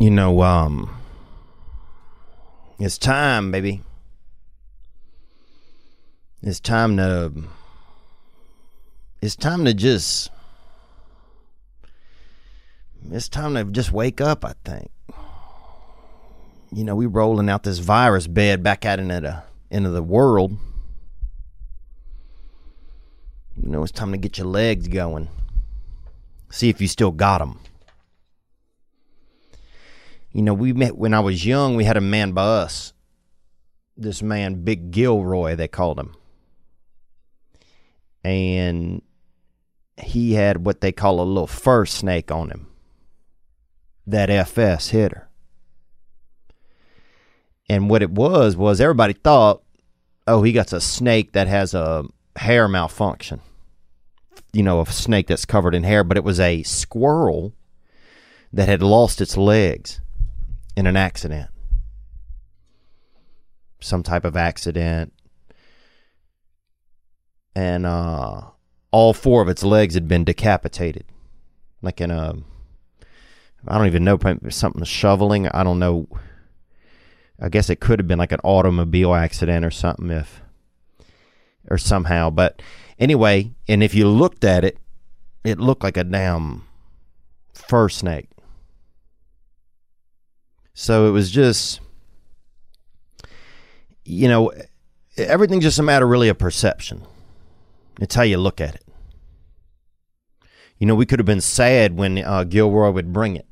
You know, um, it's time, baby. It's time to. It's time to just. It's time to just wake up, I think. You know, we rolling out this virus bed back out into the into the world. You know, it's time to get your legs going. See if you still got them. You know, we met when I was young, we had a man by us. This man, Big Gilroy, they called him. And he had what they call a little fur snake on him. That FS hitter. And what it was, was everybody thought, oh, he got a snake that has a hair malfunction. You know, a snake that's covered in hair, but it was a squirrel that had lost its legs in an accident. Some type of accident. And uh, all four of its legs had been decapitated. Like in a, I don't even know, something shoveling. I don't know. I guess it could have been like an automobile accident or something if, or somehow. But anyway, and if you looked at it, it looked like a damn fur snake. So it was just, you know, everything's just a matter really of perception. It's how you look at it. You know, we could have been sad when uh, Gilroy would bring it.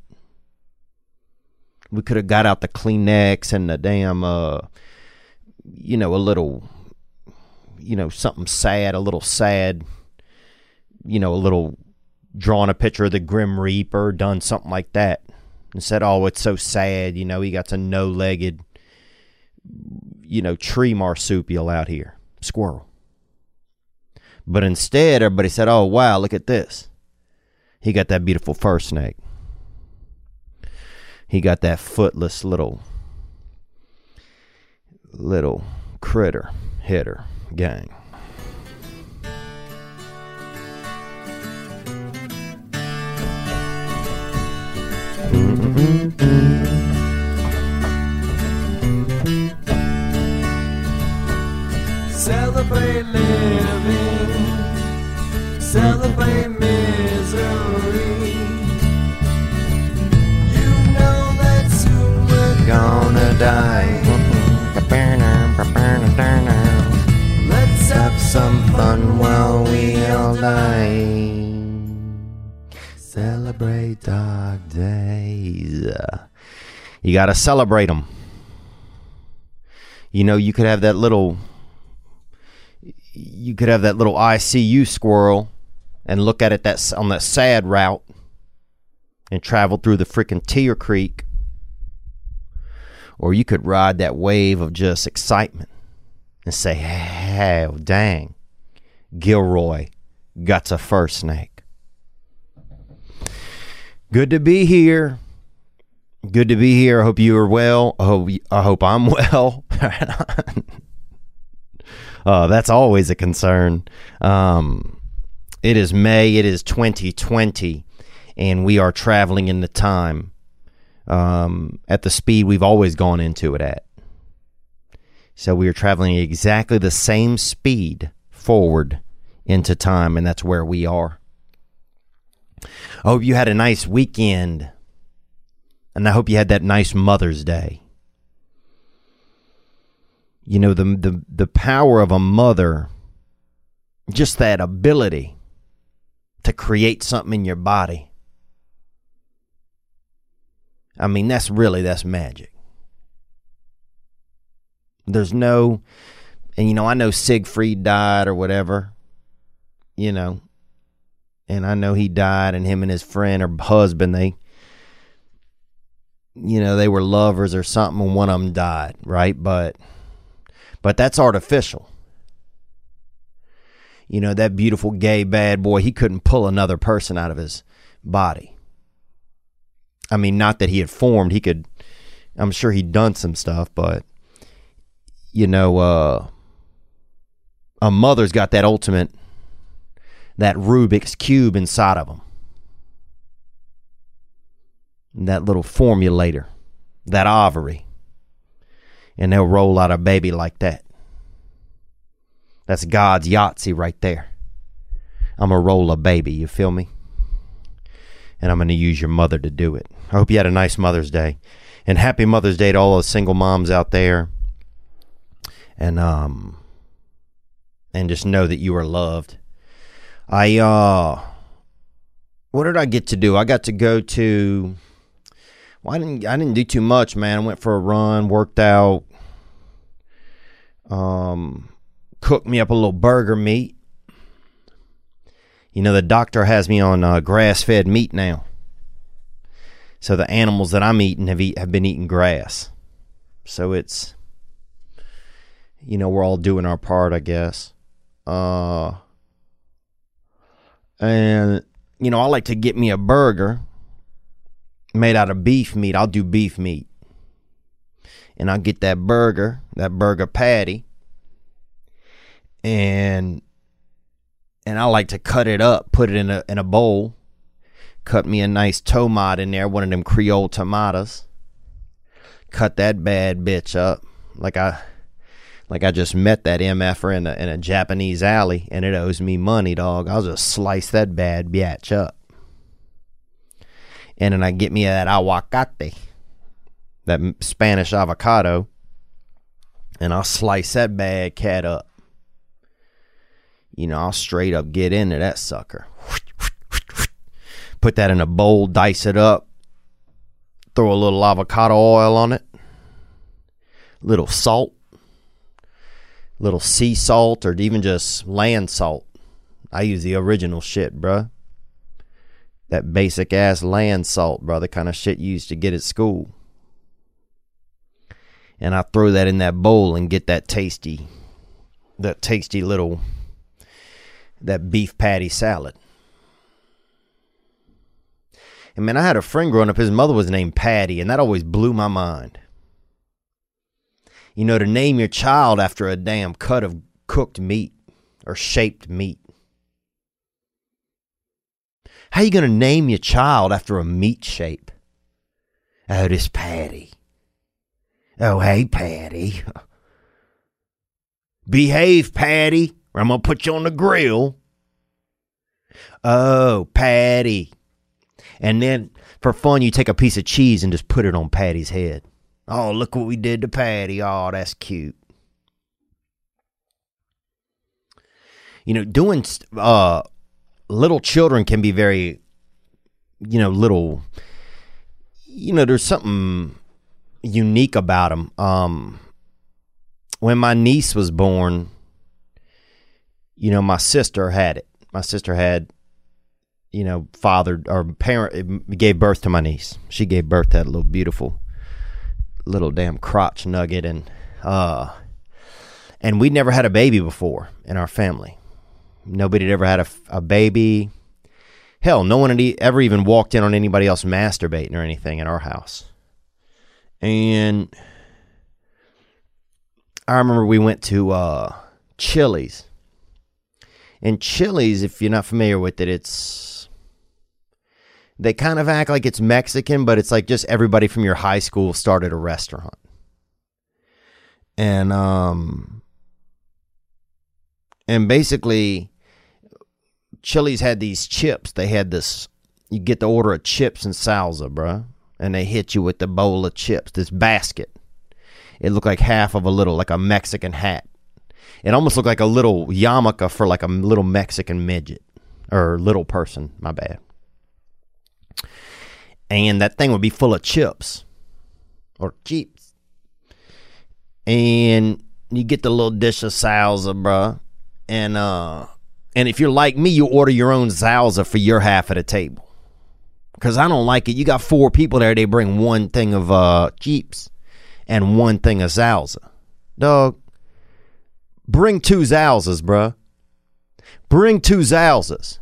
We could have got out the Kleenex and the damn, uh, you know, a little, you know, something sad, a little sad, you know, a little drawn a picture of the Grim Reaper, done something like that and said, "Oh, it's so sad." You know, he got a no-legged, you know, tree marsupial out here, squirrel. But instead, everybody said, "Oh, wow, look at this. He got that beautiful fur snake. He got that footless little, little critter hitter gang." Celebrate living, celebrate misery. You know that soon we're Gonna die. Let's have some fun while we all die. Celebrate dark days. You got to celebrate them. You know, you could have that little you could have that little ICU squirrel and look at it that on that sad route and travel through the freaking Tear Creek. Or you could ride that wave of just excitement and say, hey, dang, Gilroy got a fur snake. Good to be here. Good to be here. I hope you are well. I hope, I hope I'm well. Uh, that's always a concern. Um, it is May. It is 2020, and we are traveling in the time um, at the speed we've always gone into it at. So we are traveling exactly the same speed forward into time, and that's where we are. I hope you had a nice weekend, and I hope you had that nice Mother's Day. You know the the the power of a mother, just that ability to create something in your body. I mean, that's really that's magic. There's no, and you know, I know Siegfried died or whatever, you know, and I know he died, and him and his friend or husband, they, you know, they were lovers or something, and one of them died, right? But, but that's artificial. You know, that beautiful gay bad boy, he couldn't pull another person out of his body. I mean, not that he had formed, he could, I'm sure he'd done some stuff, but, you know, uh, a mother's got that ultimate, that Rubik's Cube inside of them. that little formulator, that ovary, and they'll roll out a baby like that. That's God's Yahtzee right there. I'm going to roll a baby, you feel me? And I'm going to use your mother to do it. I hope you had a nice Mother's Day. And happy Mother's Day to all the single moms out there. And um and just know that you are loved. I uh what did I get to do? I got to go to well, I didn't I didn't do too much, man. I went for a run, worked out, um cooked me up a little burger meat. You know, the doctor has me on uh, grass fed meat now. So the animals that I'm eating have eat, have been eating grass. So it's you know, we're all doing our part, I guess. Uh and you know, I like to get me a burger made out of beef meat. I'll do beef meat. And I'll get that burger, that burger patty. And and I like to cut it up, put it in a in a bowl, cut me a nice tomat in there, one of them Creole tomatoes. Cut that bad bitch up like I like I just met that MFer in a in a Japanese alley and it owes me money, dog. I'll just slice that bad bitch up. And then I get me that aguacate, that Spanish avocado, and I'll slice that bad cat up. You know, I'll straight up get into that sucker. Put that in a bowl, dice it up, throw a little avocado oil on it, little salt, little sea salt, or even just land salt. I use the original shit, bruh. That basic ass land salt, brother, kind of shit you used to get at school. And I throw that in that bowl and get that tasty, that tasty little, that beef patty salad. And man, I had a friend growing up, his mother was named Patty, and that always blew my mind. You know, to name your child after a damn cut of cooked meat or shaped meat. How you gonna name your child after a meat shape? Oh, this Patty. Oh, hey, Patty. Behave, Patty, or I'm gonna put you on the grill. Oh, Patty. And then for fun, you take a piece of cheese and just put it on Patty's head. Oh, look what we did to Patty. Oh, that's cute. You know, doing uh, little children can be very, you know, little. You know, there's something unique about them. Um, when my niece was born, you know, my sister had it. My sister had, you know, fathered or parent gave birth to my niece. She gave birth to that little beautiful little damn crotch nugget and uh and we'd never had a baby before in our family. Nobody had ever had a, a baby. Hell, no one had ever even walked in on anybody else masturbating or anything in our house. And I remember we went to uh, Chili's. And Chili's, if you're not familiar with it, it's they kind of act like it's Mexican, but it's like just everybody from your high school started a restaurant. And um and basically Chili's had these chips. They had this you get the order of chips and salsa, bruh. And they hit you with the bowl of chips, this basket. It looked like half of a little, like a Mexican hat. It almost looked like a little yarmulke for like a little Mexican midget or little person. My bad. And that thing would be full of chips or chips. And you get the little dish of salsa, bruh. And uh, and if you're like me, you order your own salsa for your half of the table. Cause I don't like it. You got four people there. They bring one thing of uh chips and one thing of salsa. Dog, bring two salsas, bruh. Bring two salsas.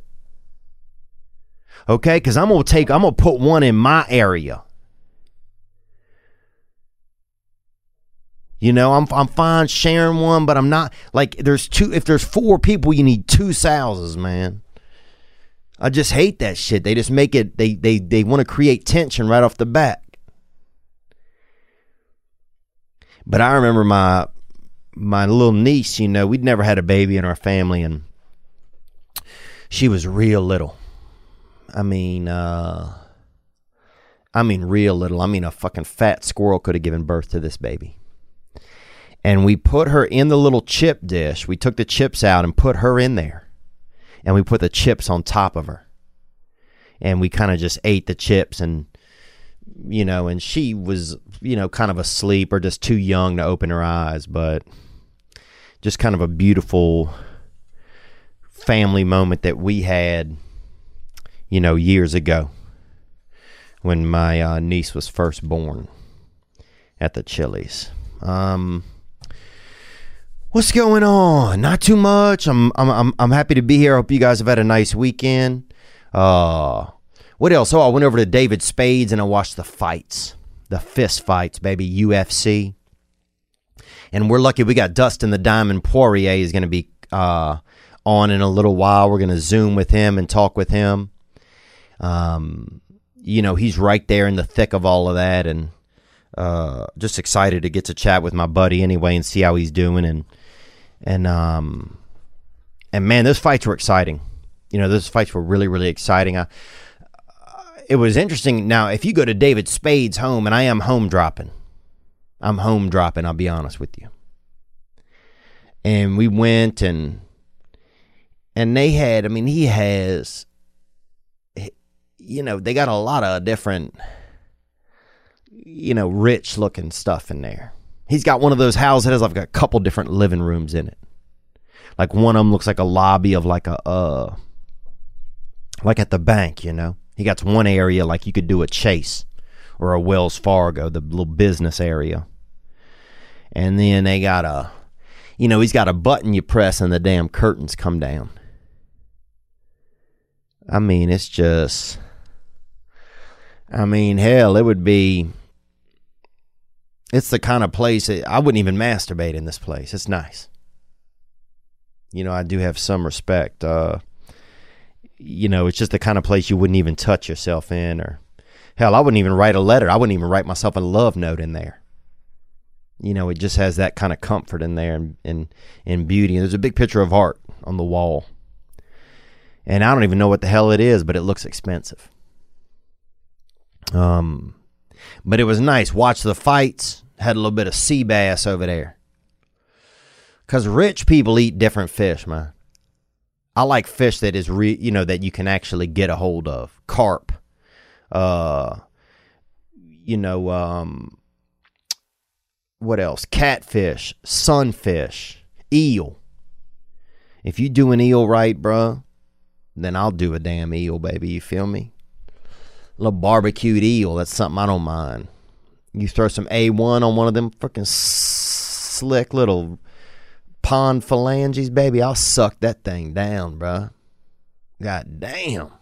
Okay, because I'm gonna take I'm gonna put one in my area. You know, I'm I'm fine sharing one, but I'm not like there's two if there's four people, you need two salsas, man. I just hate that shit. They just make it. They they they want to create tension right off the bat. But I remember my my little niece. You know, we'd never had a baby in our family, and she was real little. I mean, uh, I mean, real little. I mean, a fucking fat squirrel could have given birth to this baby. And we put her in the little chip dish. We took the chips out and put her in there. And we put the chips on top of her. And we kind of just ate the chips and, you know, and she was, you know, kind of asleep or just too young to open her eyes. But just kind of a beautiful family moment that we had, you know, years ago when my uh, niece was first born at the Chili's. Um, what's going on? Not too much. I'm I'm I'm, I'm happy to be here. I hope you guys have had a nice weekend. Uh, what else? Oh, I went over to David Spades and I watched the fights, the fist fights, baby, UFC. And we're lucky we got Dustin the Diamond Poirier is going to be uh, on in a little while. We're going to Zoom with him and talk with him. Um, you know, he's right there in the thick of all of that, and uh, just excited to get to chat with my buddy anyway and see how he's doing. And and um, and man, those fights were exciting. You know, those fights were really really exciting. I, it was interesting. Now, if you go to David Spade's home, and I am home dropping, I'm home dropping. I'll be honest with you. And we went and and they had. I mean, he has. You know, they got a lot of different. You know, rich looking stuff in there. He's got one of those houses that has like a couple different living rooms in it. Like one of them looks like a lobby of like a uh like at the bank, you know. He got one area like you could do a Chase or a Wells Fargo, the little business area. And then they got a you know, he's got a button you press and the damn curtains come down. I mean, it's just I mean, hell, it would be it's the kind of place that I wouldn't even masturbate in this place. It's nice. You know, I do have some respect. Uh, you know, it's just the kind of place you wouldn't even touch yourself in, or hell, I wouldn't even write a letter. I wouldn't even write myself a love note in there. You know, it just has that kind of comfort in there and, and, and beauty. And there's a big picture of art on the wall. And I don't even know what the hell it is, but it looks expensive. Um, but it was nice. Watch the fights. Had a little bit of sea bass over there. Cause rich people eat different fish, man. I like fish that is re you know that you can actually get a hold of. Carp. Uh you know, um what else? Catfish, sunfish, eel. If you do an eel right, bruh, then I'll do a damn eel, baby. You feel me? little barbecued eel. That's something I don't mind. You throw some A1 on one of them freaking slick little pond phalanges, baby. I'll suck that thing down, bruh. God damn.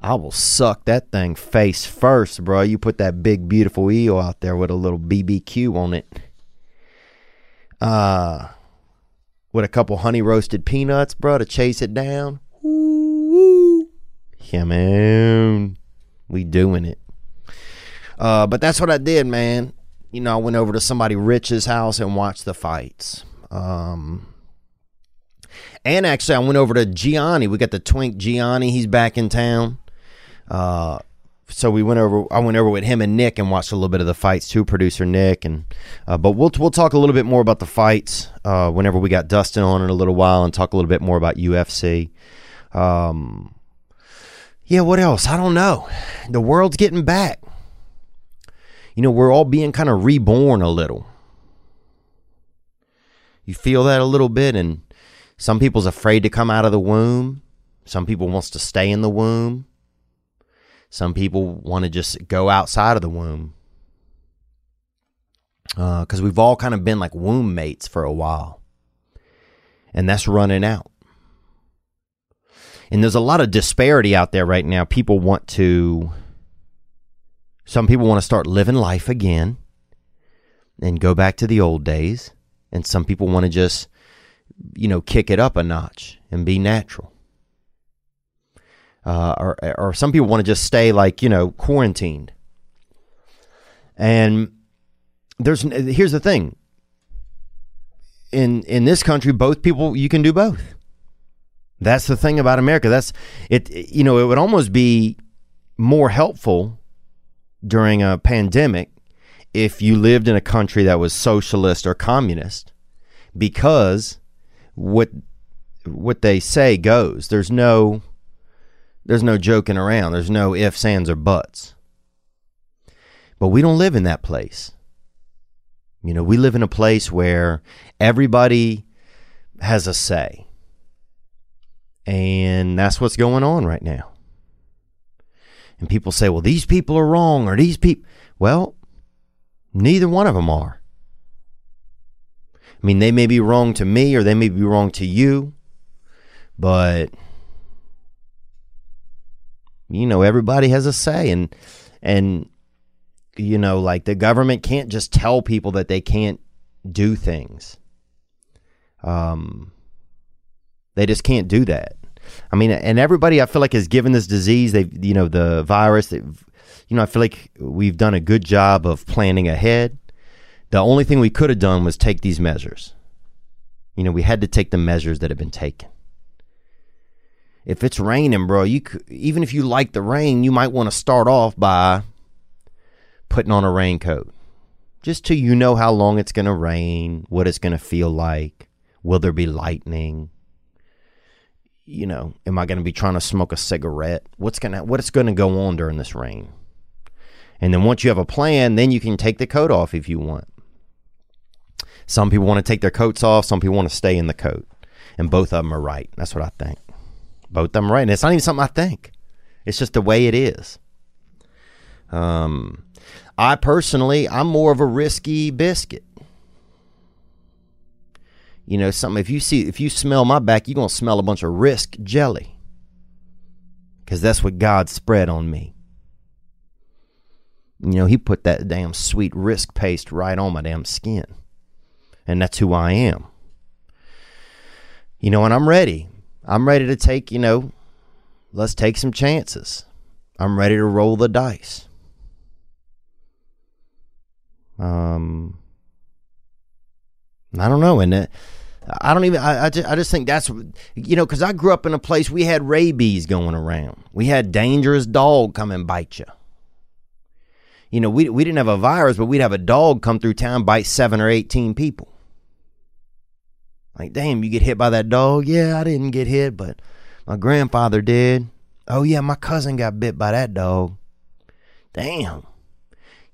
I will suck that thing face first, bro. You put that big, beautiful eel out there with a little BBQ on it. Uh, with a couple honey roasted peanuts, bro, to chase it down. Woo-woo. Yeah, man. We doing it. Uh, but that's what I did, man. You know, I went over to somebody rich's house and watched the fights. Um, and actually, I went over to Gianni. We got the twink Gianni. He's back in town. Uh, so we went over. I went over with him and Nick and watched a little bit of the fights too. Producer Nick and, uh, but we'll we'll talk a little bit more about the fights uh, whenever we got Dustin on in a little while and talk a little bit more about UFC. Um, yeah, what else? I don't know. The world's getting back. You know, we're all being kind of reborn a little. You feel that a little bit, and some people's afraid to come out of the womb. Some people wants to stay in the womb. Some people want to just go outside of the womb. Because uh, we've all kind of been like womb mates for a while. And that's running out. And there's a lot of disparity out there right now. People want to, some people want to start living life again and go back to the old days. And some people want to just, you know, kick it up a notch and be natural. uh, or or some people want to just stay like you know quarantined. And there's here's the thing. In in this country, both people you can do both. That's the thing about America. That's it. You know, it would almost be more helpful during a pandemic if you lived in a country that was socialist or communist, because what what they say goes. There's no there's no joking around. There's no ifs, ands, or buts. But we don't live in that place. You know, we live in a place where everybody has a say. And that's what's going on right now. And people say, well, these people are wrong, or these people. Well, neither one of them are. I mean, they may be wrong to me, or they may be wrong to you, but you know, everybody has a say, and and you know, like the government can't just tell people that they can't do things. Um, they just can't do that. I mean, and everybody I feel like has given this disease. They, you know, the virus. You know, I feel like we've done a good job of planning ahead. The only thing we could have done was take these measures. You know, we had to take the measures that have been taken. If it's raining, bro, you could, even if you like the rain, you might want to start off by putting on a raincoat. Just till you know how long it's going to rain, what it's going to feel like, will there be lightning? You know, am I going to be trying to smoke a cigarette? What's going to what's going to go on during this rain? And then once you have a plan, then you can take the coat off if you want. Some people want to take their coats off, some people want to stay in the coat. And both of them are right. That's what I think. Both of them are right. And it's not even something I think. It's just the way it is. Um I personally, I'm more of a risky biscuit. You know, something if you see if you smell my back, you're gonna smell a bunch of risk jelly. Cause that's what God spread on me. You know, he put that damn sweet risk paste right on my damn skin. And that's who I am. You know, and I'm ready. I'm ready to take, you know, let's take some chances. I'm ready to roll the dice. Um, I don't know, and uh, I don't even. I I just, I just think that's you know because I grew up in a place we had rabies going around. We had dangerous dog come and bite you. You know, we we didn't have a virus, but we'd have a dog come through town bite seven or eighteen people. Like, damn, you get hit by that dog? Yeah, I didn't get hit, but my grandfather did. Oh yeah, my cousin got bit by that dog. Damn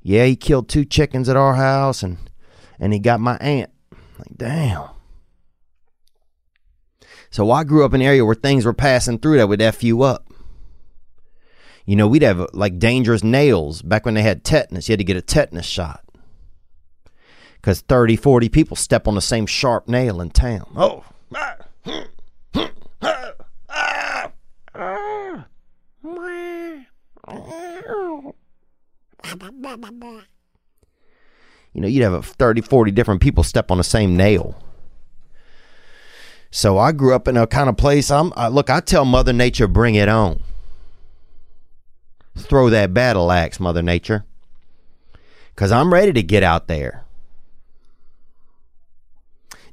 yeah, he killed two chickens at our house and and he got my aunt. Like, damn. So I grew up in an area where things were passing through that would F you up. You know, we'd have like dangerous nails back when they had tetanus. You had to get a tetanus shot. Because 30, 40 people step on the same sharp nail in town. Oh. Ah, hmm, hmm, ah, ah. You know, you'd have 30, 40 different people step on the same nail. So I grew up in a kind of place. I'm I, look. I tell Mother Nature, bring it on. Throw that battle axe, Mother Nature, because I'm ready to get out there.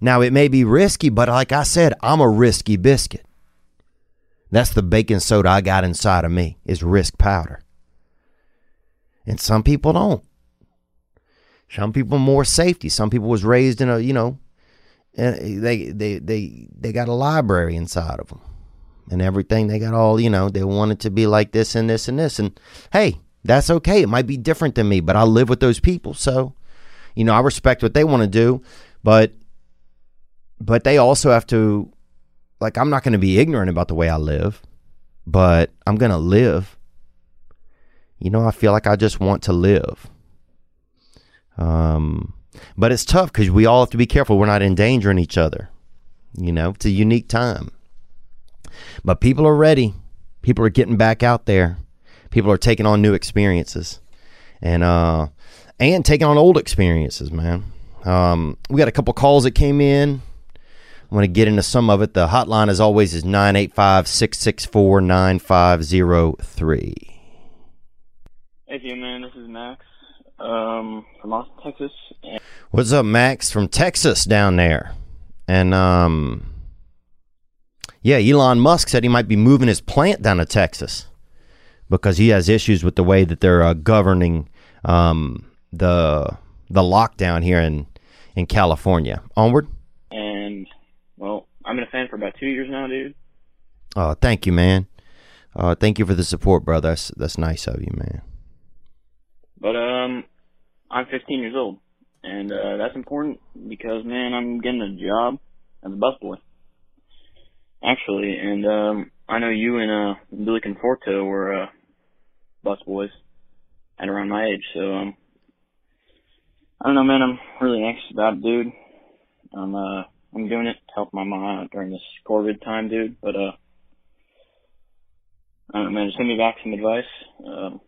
Now it may be risky, but like I said, I'm a risky biscuit. That's the baking soda I got inside of me is risk powder and some people don't. Some people more safety. Some people was raised in a you know, they they they they got a library inside of them, and everything. They got all you know. They want it to be like this and this and this. And hey, that's okay. It might be different than me, but I live with those people, so you know I respect what they want to do, but but they also have to like I'm not going to be ignorant about the way I live, but I'm going to live you know, I feel like I just want to live. Um, but it's tough because we all have to be careful. We're not endangering each other. You know, it's a unique time. But people are ready. People are getting back out there. People are taking on new experiences, and uh, and taking on old experiences. Man, um, we got a couple calls that came in. I'm going to get into some of it. The hotline, as always, is 985 664 9503. Hey, man. This is Max um, from Austin, Texas. And What's up, Max from Texas down there? And um, yeah, Elon Musk said he might be moving his plant down to Texas because he has issues with the way that they're uh, governing um, the the lockdown here in in California. Onward. and well, I've been a fan for about two years now, dude. Oh, thank you, man. Uh, thank you for the support, brother. That's that's nice of you, man. I'm 15 years old, and uh, that's important because man, I'm getting a job as a busboy. Actually, and um, I know you and uh Billy Conforto were uh busboys at around my age, so um, I don't know, man. I'm really anxious about it, dude. I'm uh, I'm doing it to help my mom out during this COVID time, dude. But uh, I don't know, man. Just send me back some advice. Um,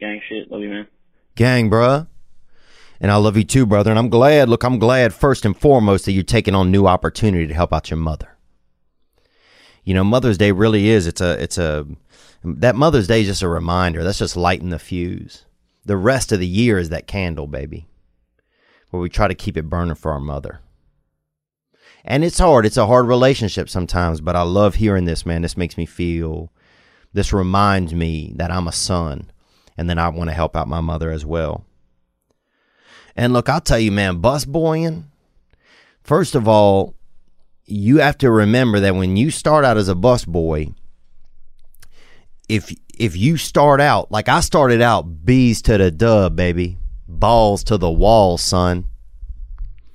gang shit. Love you, man. gang, bruh. And I love you too, brother. And I'm glad, look, I'm glad first and foremost that you're taking on new opportunity to help out your mother. You know, Mother's Day really is, it's a, it's a, that Mother's Day is just a reminder. That's just lighting the fuse. The rest of the year is that candle, baby, where we try to keep it burning for our mother. And it's hard. It's a hard relationship sometimes, but I love hearing this, man. This makes me feel, this reminds me that I'm a son and then I want to help out my mother as well. And look, I'll tell you, man, bus busboying, first of all, you have to remember that when you start out as a busboy, if if you start out like I started out bees to the dub, baby, balls to the wall, son.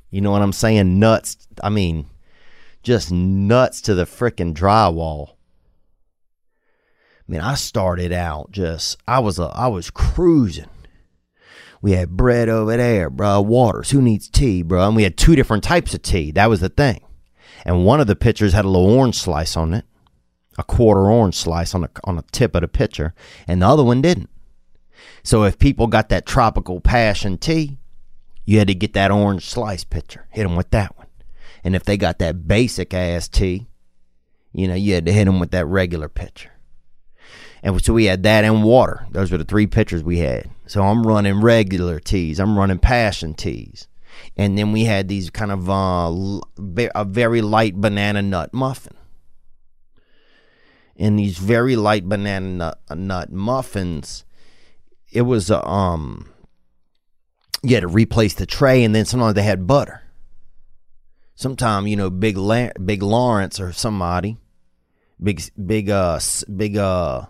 You know what I'm saying? Nuts. I mean, just nuts to the frickin' drywall. I mean, I started out just I was a I was cruising. We had bread over there, bro. Waters. Who needs tea, bro? And we had two different types of tea. That was the thing. And one of the pitchers had a little orange slice on it, a quarter orange slice on the on the tip of the pitcher, and the other one didn't. So if people got that tropical passion tea, you had to get that orange slice pitcher, hit them with that one. And if they got that basic ass tea, you know, you had to hit them with that regular pitcher. And so we had that and water. Those were the three pitchers we had. So I'm running regular teas. I'm running passion teas. And then we had these kind of uh, a very light banana nut muffin. And these very light banana nut, nut muffins, it was uh, um, you had to replace the tray, and then sometimes they had butter. Sometimes you know, big La- big Lawrence or somebody, big big uh big uh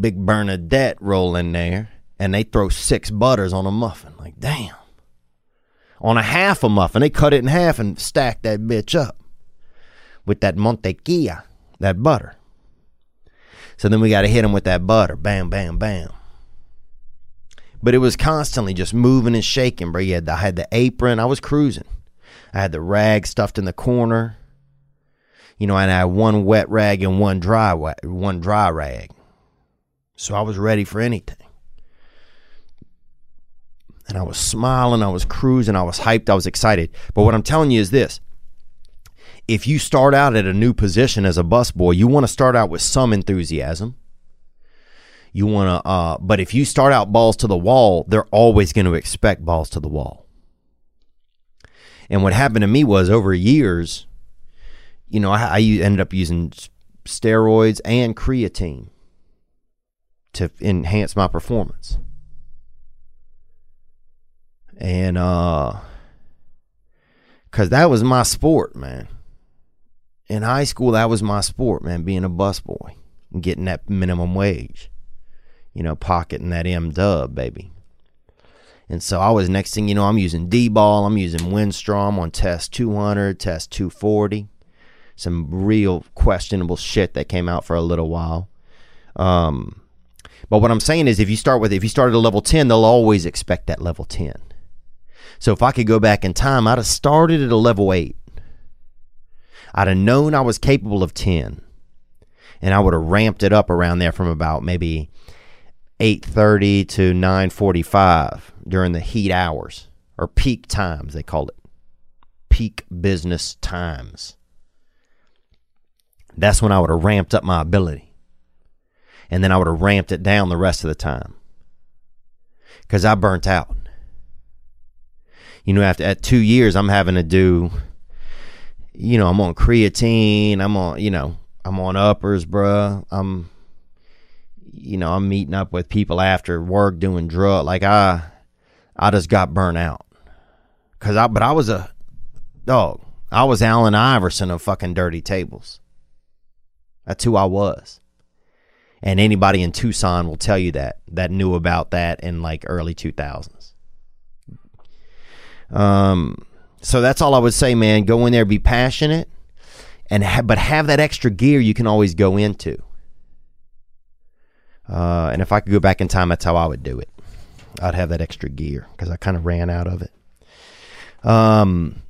big Bernadette roll in there, and they throw six butters on a muffin. Like damn, on a half a muffin, they cut it in half and stack that bitch up with that mantequilla, that butter. So then we got to hit them with that butter, bam, bam, bam. But it was constantly just moving and shaking, bro. Had the, I had the apron. I was cruising. I had the rag stuffed in the corner. You know, and I had one wet rag and one dry one dry rag. So I was ready for anything. And I was smiling, I was cruising, I was hyped, I was excited. But what I'm telling you is this. If you start out at a new position as a busboy, you want to start out with some enthusiasm. You want to, uh, but if you start out balls to the wall, they're always going to expect balls to the wall. And what happened to me was over years, you know, I ended up using steroids and creatine to enhance my performance. And, uh, cause that was my sport, man. In high school, that was my sport, man, being a busboy and getting that minimum wage you know, pocketing that M dub, baby. And so I was next thing you know, I'm using D ball, I'm using Winstrol on test 200, test 240. Some real questionable shit that came out for a little while. Um, but what I'm saying is, if you start with, if you start at a level 10, they'll always expect that level 10. So if I could go back in time, I'd have started at a level 8. I'd have known I was capable of 10. And I would have ramped it up around there from about maybe 8:30 to 9:45 during the heat hours or peak times they call it. peak business times. That's when I would have ramped up my ability. And then I would have ramped it down the rest of the time. Because I burnt out. You know, after at two years, I'm having to do, you know, I'm on creatine. I'm on, you know, I'm on uppers, bruh. I'm, you know, I'm meeting up with people after work doing drug. Like I, I just got burnt out. Cause I, but I was a dog. I was Allen Iverson of fucking dirty tables. That's who I was. And anybody in Tucson will tell you that, that knew about that in like early 2000s. Um, so that's all I would say, man. Go in there, be passionate, and ha- but have that extra gear you can always go into. Uh, and if I could go back in time, that's how I would do it. I'd have that extra gear because I kind of ran out of it. Um,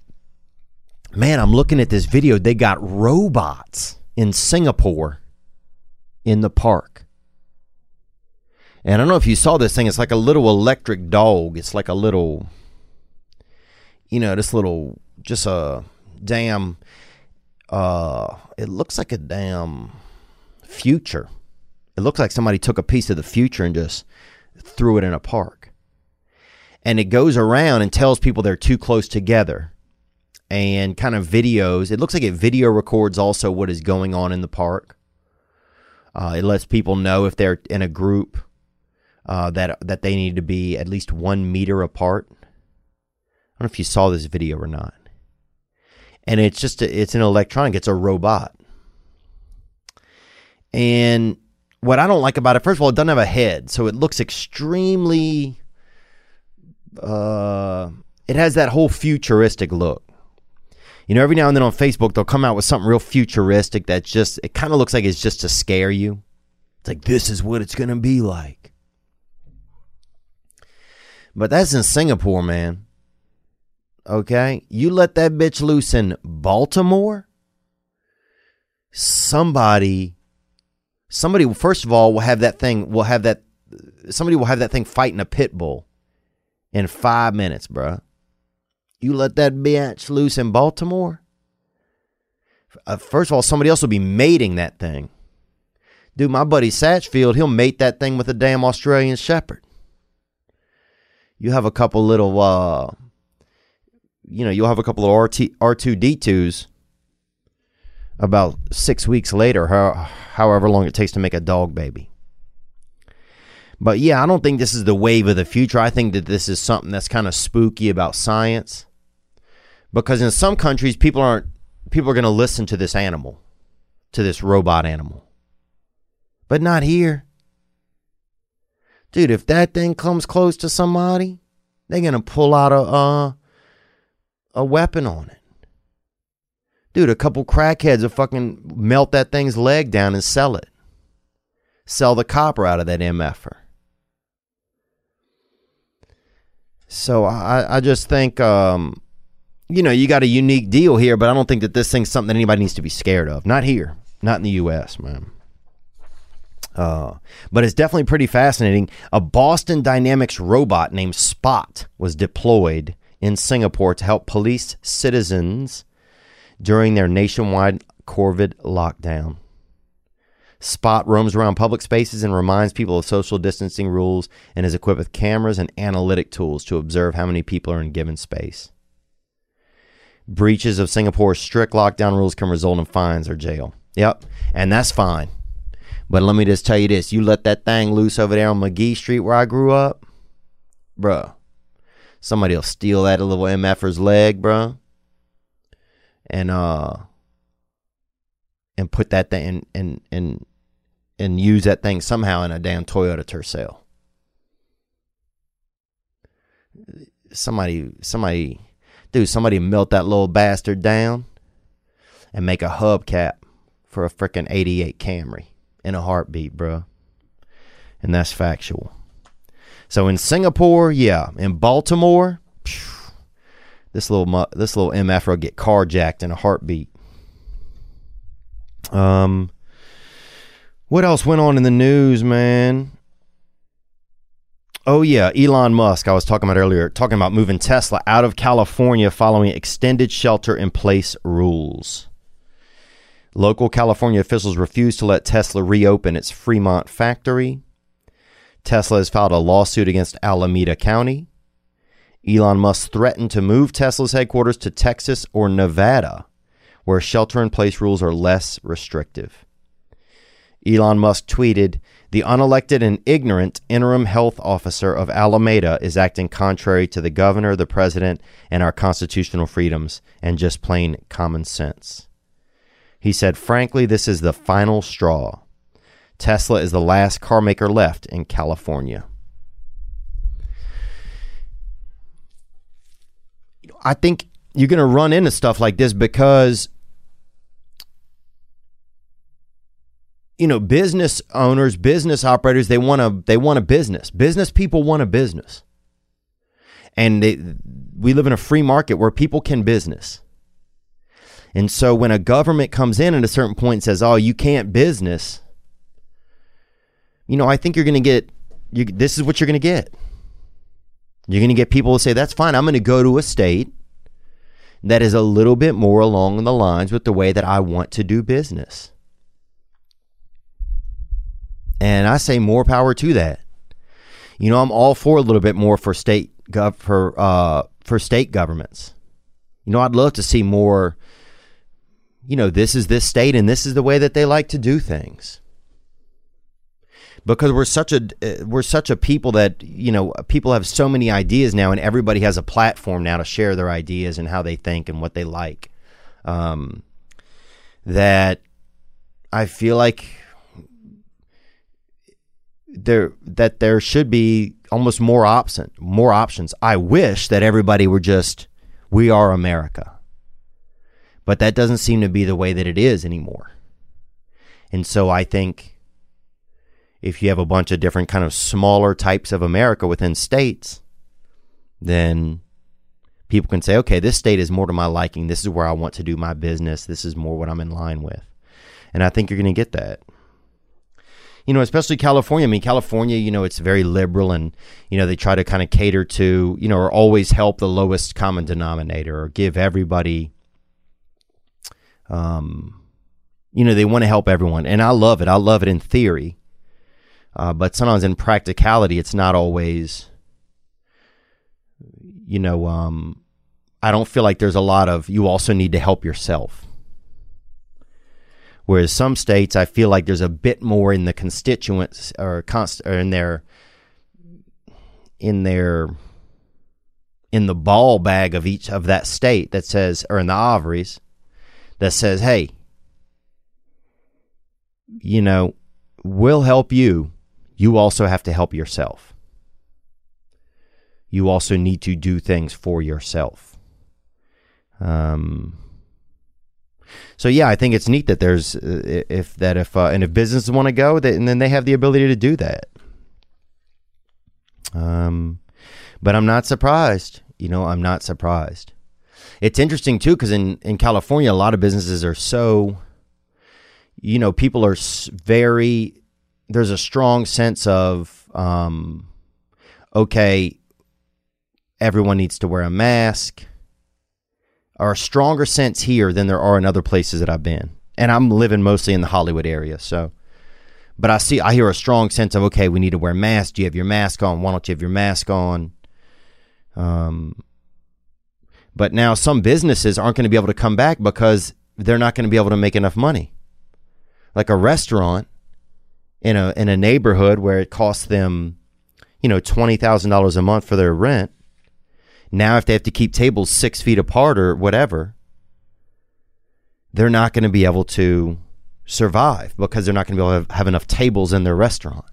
man, I'm looking at this video. They got robots in Singapore in the park. And I don't know if you saw this thing. It's like a little electric dog. It's like a little, you know, this little, just a damn, uh, it looks like a damn future. It looks like somebody took a piece of the future and just threw it in a park. And it goes around and tells people they're too close together and kind of videos. It looks like it video records also what is going on in the park. Uh, it lets people know if they're in a group uh, that that they need to be at least one meter apart. I don't know if you saw this video or not. And it's just a, it's an electronic. It's a robot. And what I don't like about it, first of all, it doesn't have a head, so it looks extremely. Uh, it has that whole futuristic look. You know, every now and then on Facebook, they'll come out with something real futuristic that just, it kind of looks like it's just to scare you. It's like, this is what it's going to be like. But that's in Singapore, man. Okay? You let that bitch loose in Baltimore, somebody, somebody, first of all, will have that thing, will have that, somebody will have that thing fighting a pit bull in five minutes, bruh. You let that bitch loose in Baltimore? Uh, first of all, somebody else will be mating that thing. Dude, my buddy Satchfield, he'll mate that thing with a damn Australian Shepherd. You have a couple little, uh, you know, you'll have a couple of RT, R2D2s about six weeks later, how, however long it takes to make a dog baby. But yeah, I don't think this is the wave of the future. I think that this is something that's kind of spooky about science. Because in some countries people aren't people are going to listen to this animal, to this robot animal. But not here. Dude, if that thing comes close to somebody, they're going to pull out a uh, a weapon on it. Dude, a couple crackheads will fucking melt that thing's leg down and sell it. Sell the copper out of that MFer. So I, I just think, um, you know, you got a unique deal here, but I don't think that this thing's something that anybody needs to be scared of. Not here, not in the U.S., man. Uh, but it's definitely pretty fascinating. A Boston Dynamics robot named Spot was deployed in Singapore to help police citizens during their nationwide COVID lockdown. Spot roams around public spaces and reminds people of social distancing rules and is equipped with cameras and analytic tools to observe how many people are in given space. Breaches of Singapore's strict lockdown rules can result in fines or jail. Yep, and that's fine. But let me just tell you this you let that thing loose over there on McGee Street where I grew up, bruh. Somebody will steal that little MFer's leg, bruh. And, uh, and put that thing and, and, and, and use that thing somehow in a damn Toyota Tercel. Somebody, somebody, dude, somebody melt that little bastard down and make a hubcap for a freaking 88 Camry in a heartbeat, bro. And that's factual. So in Singapore, yeah. In Baltimore, phew, this little this little MF will get carjacked in a heartbeat. Um, what else went on in the news, man? Oh yeah, Elon Musk. I was talking about earlier, talking about moving Tesla out of California following extended shelter-in-place rules. Local California officials refused to let Tesla reopen its Fremont factory. Tesla has filed a lawsuit against Alameda County. Elon Musk threatened to move Tesla's headquarters to Texas or Nevada, where shelter in place rules are less restrictive. Elon Musk tweeted, The unelected and ignorant interim health officer of Alameda is acting contrary to the governor, the president, and our constitutional freedoms, and just plain common sense. He said, Frankly, this is the final straw. Tesla is the last car maker left in California. I think you're going to run into stuff like this because you know business owners business operators they want a they want a business. Business people want a business. And they, we live in a free market where people can business. And so when a government comes in at a certain point and says oh you can't business you know i think you're going to get you, this is what you're going to get. You're going to get people to say that's fine i'm going to go to a state that is a little bit more along the lines with the way that i want to do business and I say more power to that. You know, I'm all for a little bit more for state gov for uh for state governments. You know, I'd love to see more you know, this is this state and this is the way that they like to do things. Because we're such a uh, we're such a people that, you know, people have so many ideas now and everybody has a platform now to share their ideas and how they think and what they like. Um that I feel like there that there should be almost more option more options. I wish that everybody were just we are America. But that doesn't seem to be the way that it is anymore. And so I think if you have a bunch of different kind of smaller types of America within states, then people can say, okay, this state is more to my liking. This is where I want to do my business. This is more what I'm in line with. And I think you're going to get that you know, especially California. I mean, California, you know, it's very liberal and, you know, they try to kind of cater to, you know, or always help the lowest common denominator or give everybody, um, you know, they want to help everyone. And I love it. I love it in theory. Uh, but sometimes in practicality, it's not always, you know, um, I don't feel like there's a lot of, you also need to help yourself. Whereas some states, I feel like there's a bit more in the constituents or, const, or in their in their in the ball bag of each of that state that says, or in the ovaries that says, hey, you know, we'll help you. You also have to help yourself. You also need to do things for yourself. Um, so yeah, I think it's neat that there's uh, if that if uh, and if businesses want to go, that, and then they have the ability to do that. Um, but I'm not surprised. You know, I'm not surprised. It's interesting too because in in California, a lot of businesses are so. You know, people are very. There's a strong sense of, um, okay, everyone needs to wear a mask are a stronger sense here than there are in other places that I've been. And I'm living mostly in the Hollywood area, so but I see I hear a strong sense of okay, we need to wear masks. Do you have your mask on? Why don't you have your mask on? Um but now some businesses aren't going to be able to come back because they're not going to be able to make enough money. Like a restaurant in a in a neighborhood where it costs them, you know, twenty thousand dollars a month for their rent, now, if they have to keep tables six feet apart or whatever, they're not going to be able to survive because they're not going to be able to have, have enough tables in their restaurant.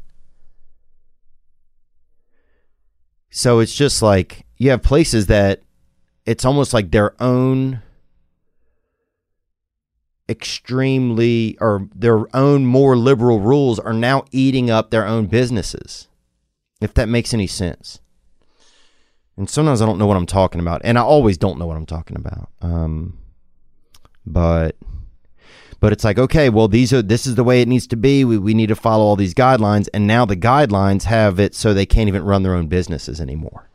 So it's just like you have places that it's almost like their own extremely or their own more liberal rules are now eating up their own businesses. If that makes any sense. And sometimes I don't know what I'm talking about, and I always don't know what I'm talking about. Um, but But it's like, okay, well, these are this is the way it needs to be. We we need to follow all these guidelines, and now the guidelines have it so they can't even run their own businesses anymore.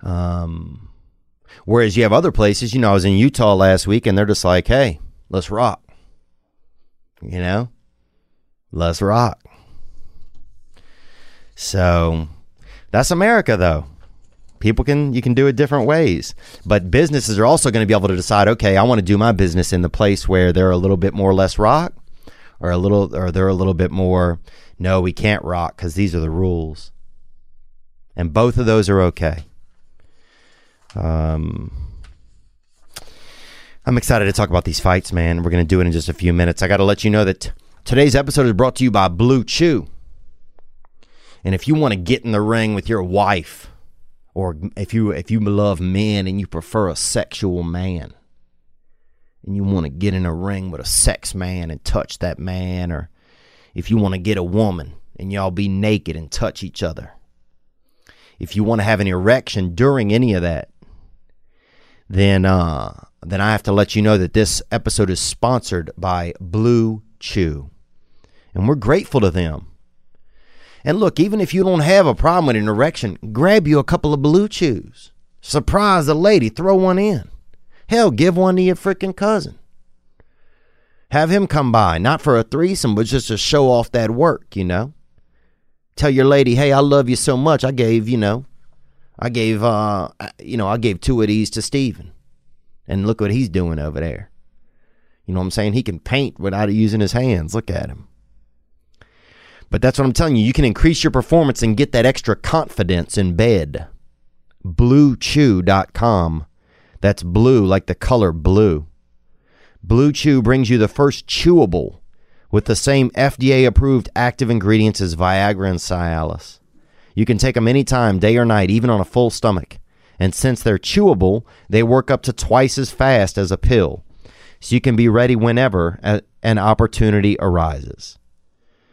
Um, whereas you have other places, you know, I was in Utah last week, and they're just like, hey, let's rock. You know, let's rock. So that's America, though. People can you can do it different ways. But businesses are also going to be able to decide okay i want to do my business in the place where they're a little bit more less rock or a little or they're a little bit more no we can't rock because these are the rules. And both of those are okay. Um i'm excited to talk about these fights man. We're going to do it in just a few minutes. I got to let you know that today's episode is brought to you by blue chew and if you want to get in the ring with your wife or if you if you love men and you prefer a sexual man and you want to get in a ring with a sex man and touch that man or if you want to get a woman and y'all be naked and touch each other if you want to have an erection during any of that then uh then I have to let you know that this episode is sponsored by Blue Chew. And we're grateful to them and look, even if you don't have a problem with an erection, grab you a couple of blue chews. Surprise the lady, throw one in. Hell, give one to your freaking cousin. Have him come by, not for a threesome, but just to show off that work, you know. Tell your lady, hey, I love you so much. I gave, you know, I gave, uh, you know, I gave two of these to Steven. And look what he's doing over there. You know what I'm saying? He can paint without using his hands. Look at him. But that's what I'm telling you. You can increase your performance and get that extra confidence in bed. BlueChew.com. That's blue like the color blue. Blue Chew brings you the first chewable with the same FDA approved active ingredients as Viagra and Cialis. You can take them anytime, day or night, even on a full stomach. And since they're chewable, they work up to twice as fast as a pill. So you can be ready whenever an opportunity arises.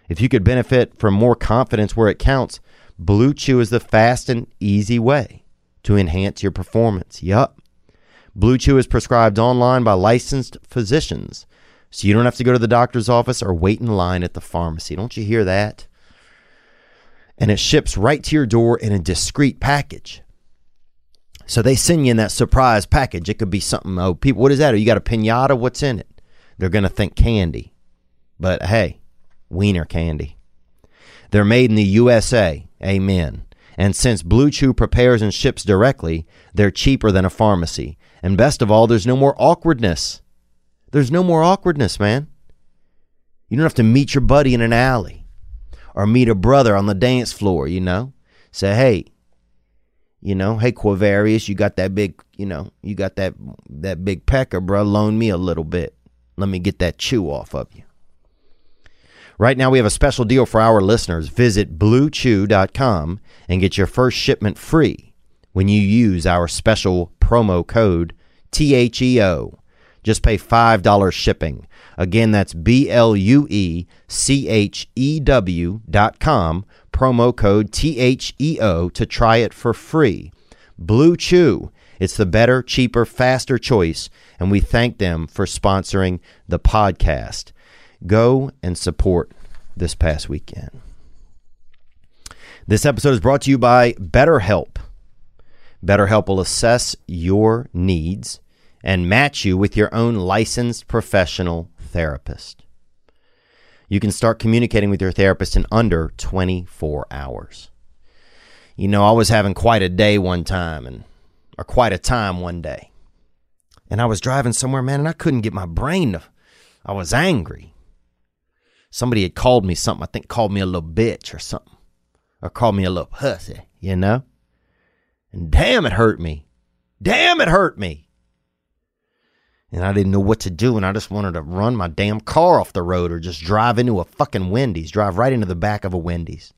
If you could benefit from more confidence where it counts, Blue Chew is the fast and easy way to enhance your performance. Yup. Blue Chew is prescribed online by licensed physicians, so you don't have to go to the doctor's office or wait in line at the pharmacy. Don't you hear that? And it ships right to your door in a discreet package. So they send you in that surprise package. It could be something, oh, people, what is that? Oh, you got a pinata? What's in it? They're going to think candy. But hey, wiener candy. They're made in the USA. Amen. And since Blue Chew prepares and ships directly, they're cheaper than a pharmacy. And best of all, there's no more awkwardness. There's no more awkwardness, man. You don't have to meet your buddy in an alley or meet a brother on the dance floor, you know? Say, hey, you know, hey Quavarius, you got that big, you know, you got that that big pecker, bro. Loan me a little bit. Let me get that chew off of you. Right now, we have a special deal for our listeners. Visit bluechew.com and get your first shipment free when you use our special promo code THEO. Just pay $5 shipping. Again, that's B L U E C H E W dot com, promo code THEO to try it for free. Blue Chew. It's the better, cheaper, faster choice, and we thank them for sponsoring the podcast go and support this past weekend. This episode is brought to you by BetterHelp. BetterHelp will assess your needs and match you with your own licensed professional therapist. You can start communicating with your therapist in under 24 hours. You know, I was having quite a day one time and or quite a time one day. And I was driving somewhere, man, and I couldn't get my brain to I was angry somebody had called me something. I think called me a little bitch or something, or called me a little pussy, you know. And damn, it hurt me. Damn, it hurt me. And I didn't know what to do, and I just wanted to run my damn car off the road or just drive into a fucking Wendy's, drive right into the back of a Wendy's.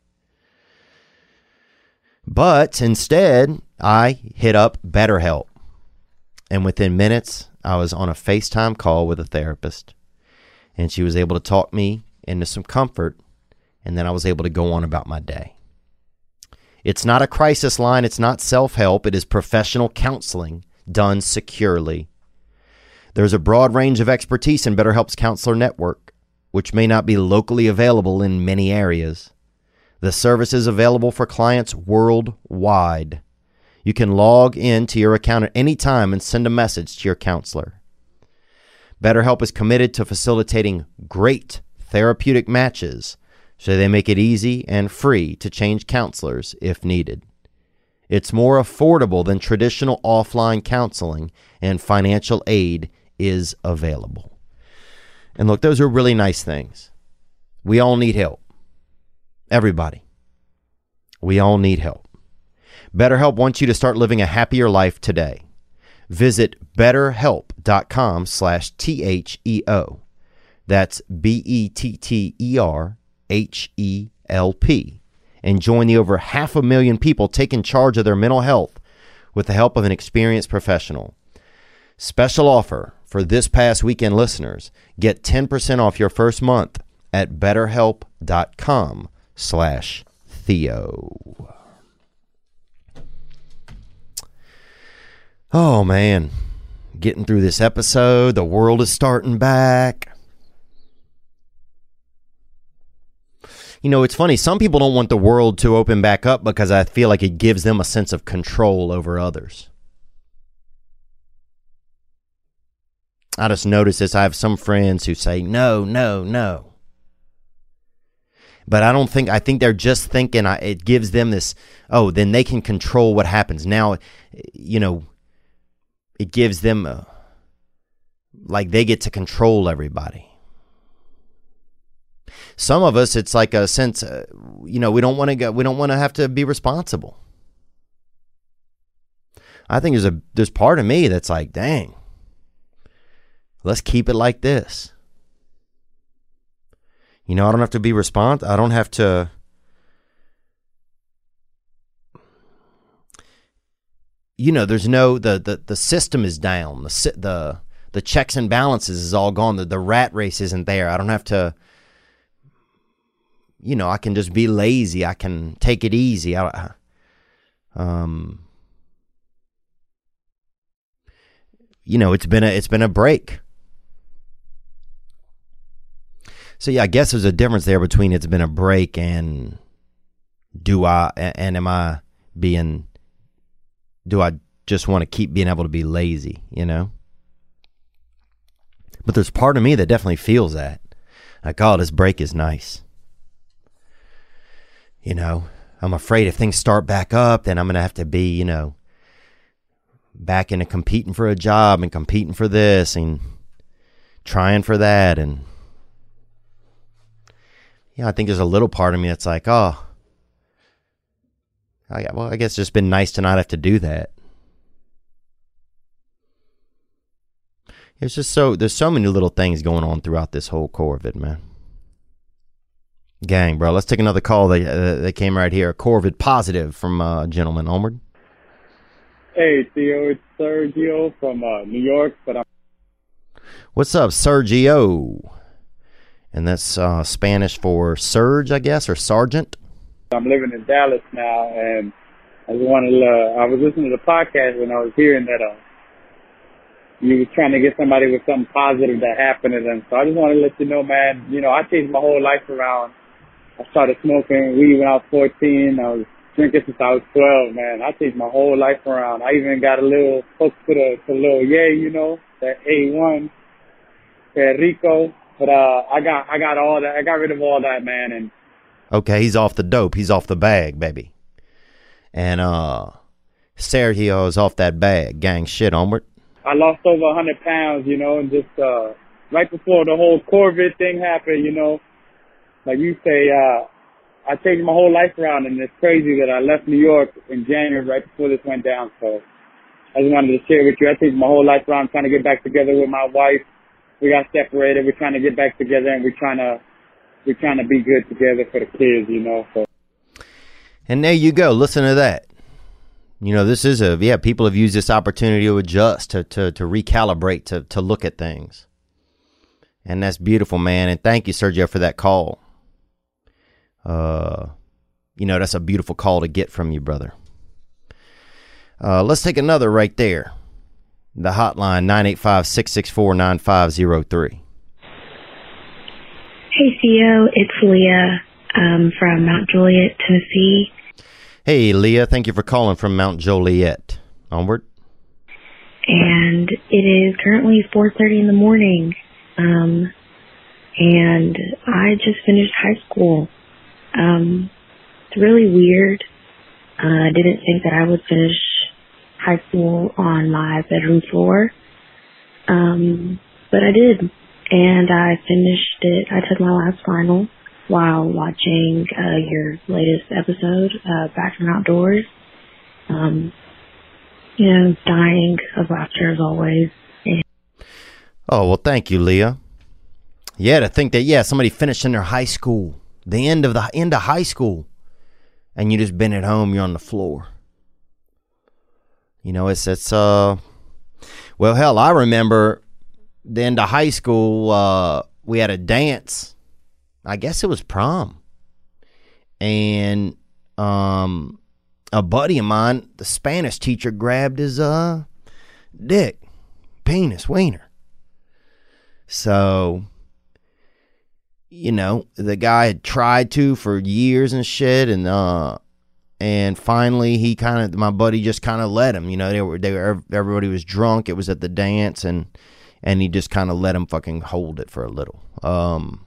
But instead, I hit up BetterHelp. And within minutes, I was on a FaceTime call with a therapist. And she was able to talk me into some comfort, and then I was able to go on about my day. It's not a crisis line, it's not self help, it is professional counseling done securely. There's a broad range of expertise in BetterHelp's counselor network, which may not be locally available in many areas. The service is available for clients worldwide. You can log in to your account at any time and send a message to your counselor. BetterHelp is committed to facilitating great therapeutic matches so they make it easy and free to change counselors if needed. It's more affordable than traditional offline counseling, and financial aid is available. And look, those are really nice things. We all need help. Everybody. We all need help. BetterHelp wants you to start living a happier life today. Visit betterhelp.com slash T-H-E-O. That's B-E-T-T-E-R-H-E-L-P. And join the over half a million people taking charge of their mental health with the help of an experienced professional. Special offer for this past weekend listeners. Get 10% off your first month at betterhelp.com slash Theo. Oh man, getting through this episode. The world is starting back. You know, it's funny. Some people don't want the world to open back up because I feel like it gives them a sense of control over others. I just notice this. I have some friends who say, no, no, no. But I don't think, I think they're just thinking I, it gives them this, oh, then they can control what happens. Now, you know, it gives them a, like they get to control everybody. Some of us, it's like a sense, uh, you know, we don't want to go, we don't want to have to be responsible. I think there's a there's part of me that's like, dang, let's keep it like this. You know, I don't have to be respons. I don't have to. You know, there's no the the the system is down. The the the checks and balances is all gone. The the rat race isn't there. I don't have to. You know, I can just be lazy. I can take it easy. I, um. You know, it's been a it's been a break. So yeah, I guess there's a difference there between it's been a break and do I and am I being do I just want to keep being able to be lazy, you know? But there's part of me that definitely feels that. Like, oh, this break is nice. You know, I'm afraid if things start back up, then I'm going to have to be, you know, back into competing for a job and competing for this and trying for that and yeah, I think there's a little part of me that's like, oh, I, well, I guess it's just been nice to not have to do that. It's just so there's so many little things going on throughout this whole core of it, man. Gang, bro, let's take another call. That uh, that came right here. Corvid positive from uh, gentleman onward. Hey Theo, it's Sergio from uh, New York, but I'm What's up, Sergio? And that's uh, Spanish for Serge, I guess, or Sergeant. I'm living in Dallas now, and I just wanted to. Uh, I was listening to the podcast when I was hearing that uh, you was trying to get somebody with something positive that happened to them. So I just wanted to let you know, man. You know, I changed my whole life around. I started smoking weed when I was 14. I was drinking since I was 12, man. I changed my whole life around. I even got a little hook to the to little yay, you know, that A1, that Rico. But uh, I got I got all that. I got rid of all that, man, and Okay, he's off the dope. He's off the bag, baby. And uh Sergio is off that bag. Gang shit onward. I lost over a hundred pounds, you know, and just uh right before the whole Corvid thing happened, you know, like you say, uh I changed my whole life around and it's crazy that I left New York in January right before this went down. So I just wanted to share with you. I changed my whole life around trying to get back together with my wife. We got separated, we're trying to get back together and we're trying to we're trying to be good together for the kids, you know. So And there you go. Listen to that. You know, this is a yeah, people have used this opportunity to adjust, to to to recalibrate, to to look at things. And that's beautiful, man. And thank you, Sergio, for that call. Uh you know, that's a beautiful call to get from you, brother. Uh let's take another right there. The hotline 985 664 9503. Hey, Theo. It's Leah um, from Mount Juliet, Tennessee. Hey, Leah. Thank you for calling from Mount Joliet. Onward. and it is currently 4:30 in the morning. Um, and I just finished high school. Um, it's really weird. Uh, I didn't think that I would finish high school on my bedroom floor, um, but I did, and I finished it. I took my last final while watching uh, your latest episode, uh, Back from Outdoors. Um, you know, dying of laughter as always. Oh, well, thank you, Leah. Yeah, to think that, yeah, somebody finished in their high school, the end of the end of high school, and you just been at home, you're on the floor. You know, it's, it's, uh, well, hell, I remember the end of high school, uh, we had a dance. I guess it was prom. And, um, a buddy of mine, the Spanish teacher, grabbed his, uh, dick, penis, wiener. So, you know, the guy had tried to for years and shit, and uh, and finally he kind of, my buddy just kind of let him. You know, they were, they were, everybody was drunk. It was at the dance, and and he just kind of let him fucking hold it for a little. Um,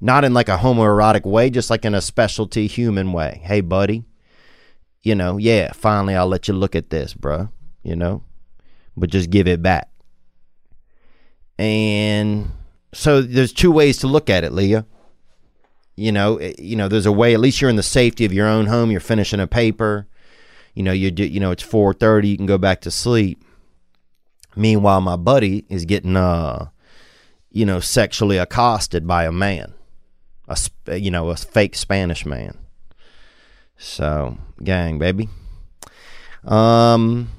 not in like a homoerotic way, just like in a specialty human way. Hey, buddy, you know, yeah, finally I'll let you look at this, bruh. You know, but just give it back. And so there's two ways to look at it, Leah. You know, eh, you know, there's a way. At least you're in the safety of your own home. You're finishing a paper. You know, you do. You know, it's 4:30. You can go back to sleep. Meanwhile, my buddy is getting, uh, you know, sexually accosted by a man, a you know, a fake Spanish man. So, gang, baby. Um,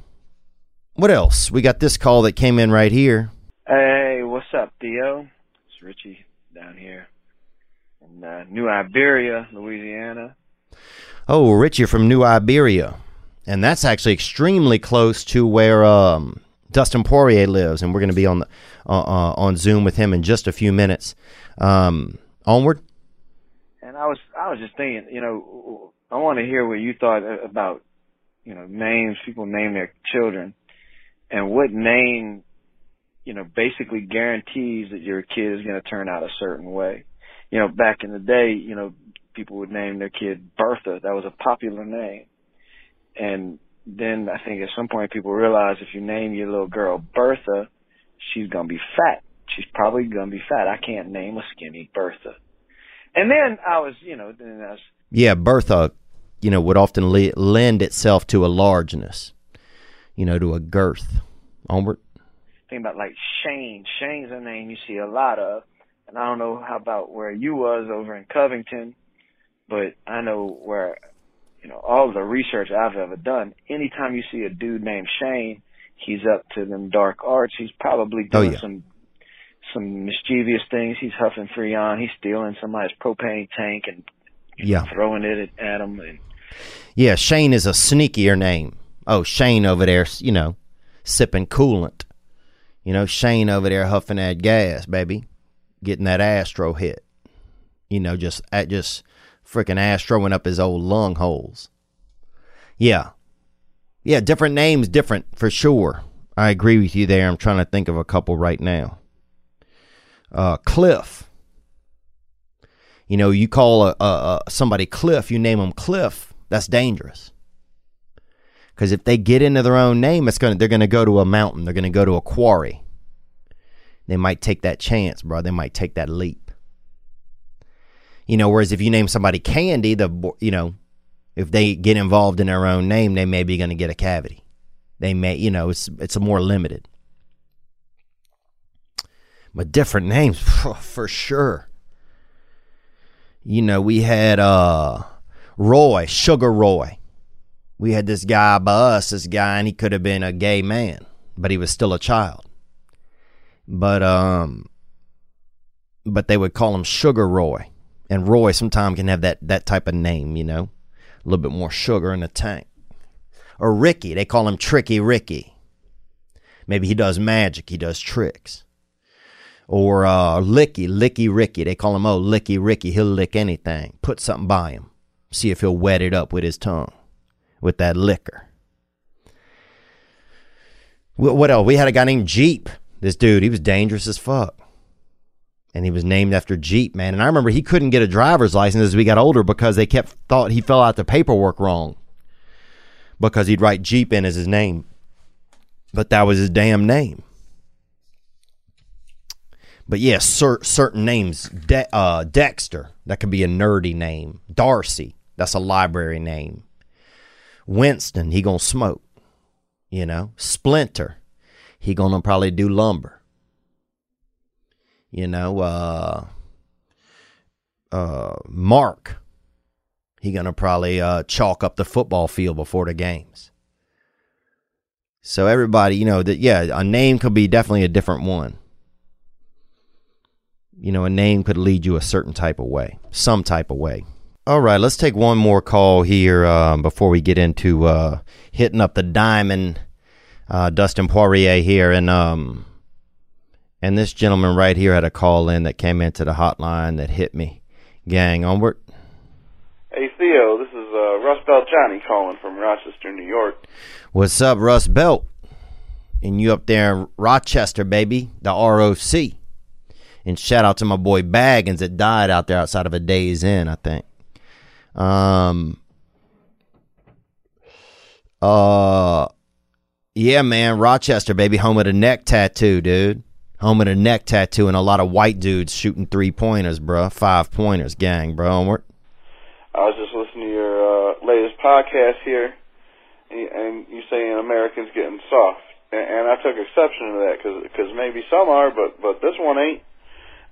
what else? We got this call that came in right here. Hey, what's up, Theo? Richie down here in uh, New Iberia, Louisiana. Oh, Rich, you're from New Iberia, and that's actually extremely close to where um, Dustin Poirier lives, and we're going to be on the uh, uh, on Zoom with him in just a few minutes. Um, onward. And I was I was just thinking, you know, I want to hear what you thought about, you know, names people name their children, and what name, you know, basically guarantees that your kid is going to turn out a certain way. You know, back in the day, you know, people would name their kid Bertha. That was a popular name, and then I think at some point people realize if you name your little girl Bertha, she's gonna be fat. She's probably gonna be fat. I can't name a skinny Bertha. And then I was, you know, then I was Yeah, Bertha, you know, would often le- lend itself to a largeness, you know, to a girth. Onward. Thinking about like Shane. Shane's a name you see a lot of, and I don't know how about where you was over in Covington, but I know where, you know, all the research I've ever done. Anytime you see a dude named Shane, he's up to them dark arts. He's probably Oh, doing yeah. some some mischievous things. He's huffing freon. He's stealing somebody's propane tank and Yeah. throwing it at, at him. And Yeah, Shane is a sneakier name. Oh, Shane over there, you know, sipping coolant. You know, Shane over there huffing that gas, baby, getting that Astro hit. You know, just at just freaking Astroing up his old lung holes. Yeah, yeah, different names, different for sure. I agree with you there. I'm trying to think of a couple right now. Uh, Cliff. You know, you call a, a, a somebody Cliff, you name them Cliff. That's dangerous. Because if they get into their own name, it's gonna they're gonna go to a mountain. They're gonna go to a quarry. They might take that chance, bro. They might take that leap. You know, whereas if you name somebody Candy, the you know, if they get involved in their own name, they may be to get a cavity. They may, you know, it's it's a more limited. But different names for sure. You know, we had uh Roy, Sugar Roy. We had this guy by us, this guy, and he could have been a gay man, but he was still a child. But um but they would call him Sugar Roy. And Roy sometimes can have that that type of name, you know. A little bit more sugar in the tank. Or Ricky, they call him Tricky Ricky. Maybe he does magic, he does tricks. Or uh, Licky, Licky Ricky. They call him, oh, Licky Ricky. He'll lick anything. Put something by him. See if he'll wet it up with his tongue, with that liquor. What else? We had a guy named Jeep. This dude, he was dangerous as fuck. And he was named after Jeep, man. And I remember he couldn't get a driver's license as we got older because they kept thought he filled out the paperwork wrong. Because he'd write Jeep in as his name. But that was his damn name. But yes, cer- certain names. De- uh, Dexter, that could be a nerdy name. Darcy, that's a library name. Winston, he gonna smoke. You know, Splinter, he gonna probably do lumber. You know, uh, uh, Mark, he gonna probably uh, chalk up the football field before the games. So everybody, you know, that yeah, a name could be definitely a different one. You know, a name could lead you a certain type of way, some type of way. All right, let's take one more call here um, before we get into uh, hitting up the diamond. Uh, Dustin Poirier here, and um, and this gentleman right here had a call in that came into the hotline that hit me. Gang, onward. Hey Theo, this is uh, Rust Belt Johnny calling from Rochester, New York. What's up, Rust Belt? And you up there in Rochester, baby, the ROC. And shout out to my boy Baggins that died out there outside of a Days Inn, I think. Um. Uh. Yeah, man, Rochester, baby, home of the neck tattoo, dude. Home of the neck tattoo, and a lot of white dudes shooting three pointers, bro. Five pointers, gang, bro. I was just listening to your uh, latest podcast here, and and you saying Americans getting soft, and, and I took exception to that because maybe some are, but but this one ain't.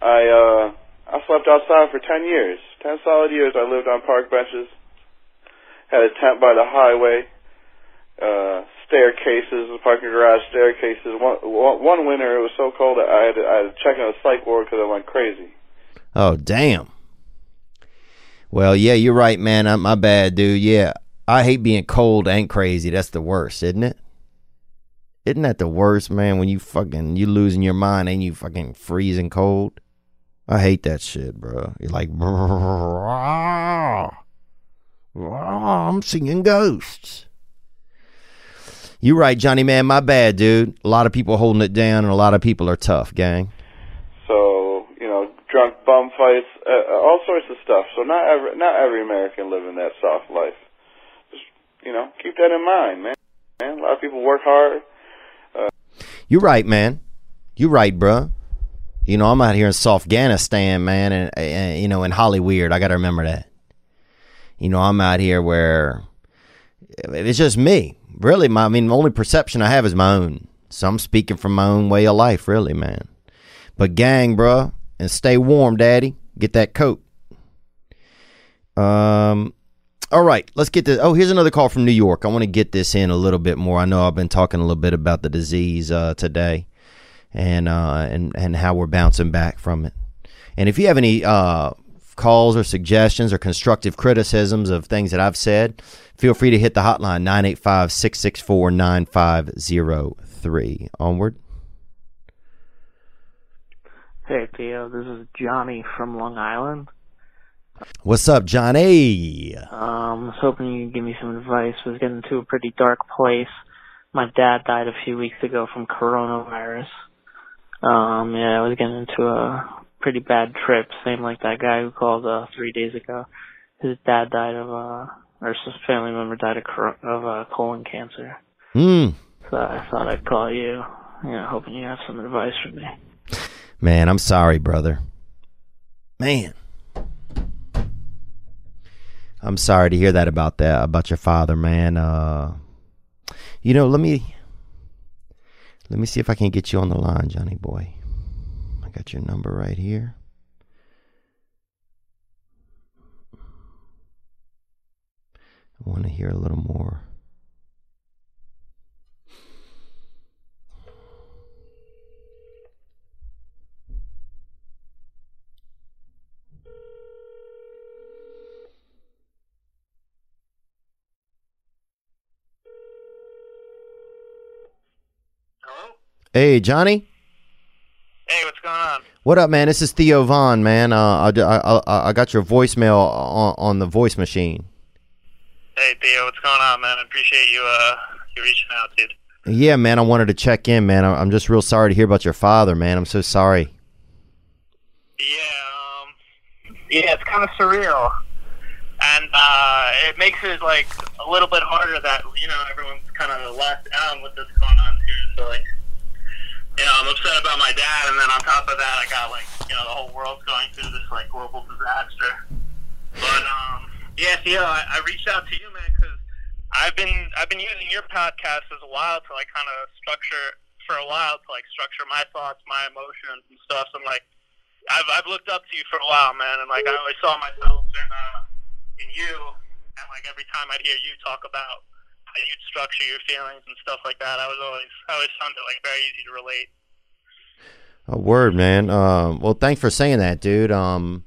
I uh I slept outside for ten years, ten solid years. I lived on park benches, had a tent by the highway, uh, staircases, parking garage staircases. One one winter it was so cold that I had to, I had to check on a psych ward because I went crazy. Oh, damn. Well, yeah, you're right, man. I'm, my bad, dude. Yeah, I hate being cold and crazy. That's the worst, isn't it? Isn't that the worst, man? When you fucking you losing your mind and you fucking freezing cold. I hate that shit, bro. You're like, I'm seeing ghosts. You're right, Johnny man. My bad, dude. A lot of people holding it down, and a lot of people are tough, gang. So you know, drunk bum fights, uh, uh, all sorts of stuff. So not every not every American living that soft life. Just you know, keep that in mind, man. Man, a lot of people work hard. You're right, man. You're right, bruh. You know, I'm out here in Afghanistan, man, and, and you know, in Hollywood. I got to remember that. You know, I'm out here where it's just me. Really, my I mean, the only perception I have is my own. So I'm speaking from my own way of life, really, man. But gang, bruh, and stay warm, daddy. Get that coat. Um, all right, let's get this. Oh, here's another call from New York. I want to get this in a little bit more. I know I've been talking a little bit about the disease uh, today, and uh, and and how we're bouncing back from it. And if you have any uh, calls or suggestions or constructive criticisms of things that I've said, feel free to hit the hotline 985 664 9503. Onward. Hey Theo, this is Johnny from Long Island. What's up, Johnny? Um, was hoping you could give me some advice. Was getting to a pretty dark place. My dad died a few weeks ago from coronavirus. Um, yeah, I was getting into a pretty bad trip, same like that guy who called uh, three days ago. His dad died of uh, or his family member died of of uh, colon cancer. Hmm. So I thought I'd call you, you know, hoping you have some advice for me. Man, I'm sorry, brother. Man. I'm sorry to hear that about that about your father, man. Uh you know, let me let me see if I can get you on the line, Johnny boy. I got your number right here. I want to hear a little more. Hey, Johnny. Hey, what's going on? What up, man? This is Theo Von, man. Uh, I, I, I, I got your voicemail on, on the voice machine. Hey, Theo, what's going on, man? I appreciate you uh you reaching out, dude. Yeah, man. I wanted to check in, man. I'm just real sorry to hear about your father, man. I'm so sorry. Yeah, um, yeah, it's kind of surreal, and uh, it makes it like a little bit harder that you know everyone's kind of let down with this going on too. So like, you know, I'm upset about my dad, and then on top of that, I got like you know the whole world's going through this like global disaster. But um, yeah, Theo, I, I reached out to you, man, because I've been I've been using your podcast as a while to like kind of structure for a while to like structure my thoughts, my emotions and stuff. And like I've I've looked up to you for a while, man, and like I always saw myself in uh, in you, and like every time I'd hear you talk about how you'd structure your feelings and stuff like that, I was always I always found it like very easy to relate. A word, man. Um, well, thanks for saying that, dude. Um,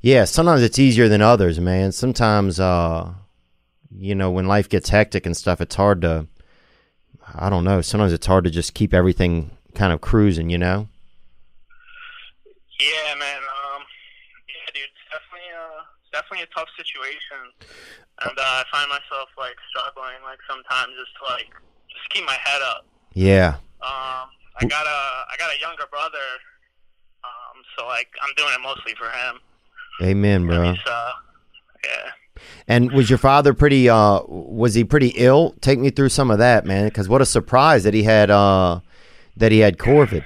yeah, sometimes it's easier than others, man. Sometimes, uh, you know, when life gets hectic and stuff, it's hard to, I don't know. Sometimes it's hard to just keep everything kind of cruising, you know. Yeah, man. Um, yeah, dude, it's definitely uh, definitely a tough situation, and uh, I find myself like struggling, like sometimes just to like just keep my head up. Yeah. Um, I got a I got a younger brother, um, so like I'm doing it mostly for him. Amen, bro. Uh, yeah. And was your father pretty? Uh, was he pretty ill? Take me through some of that, man. Because what a surprise that he had. Uh, that he had COVID.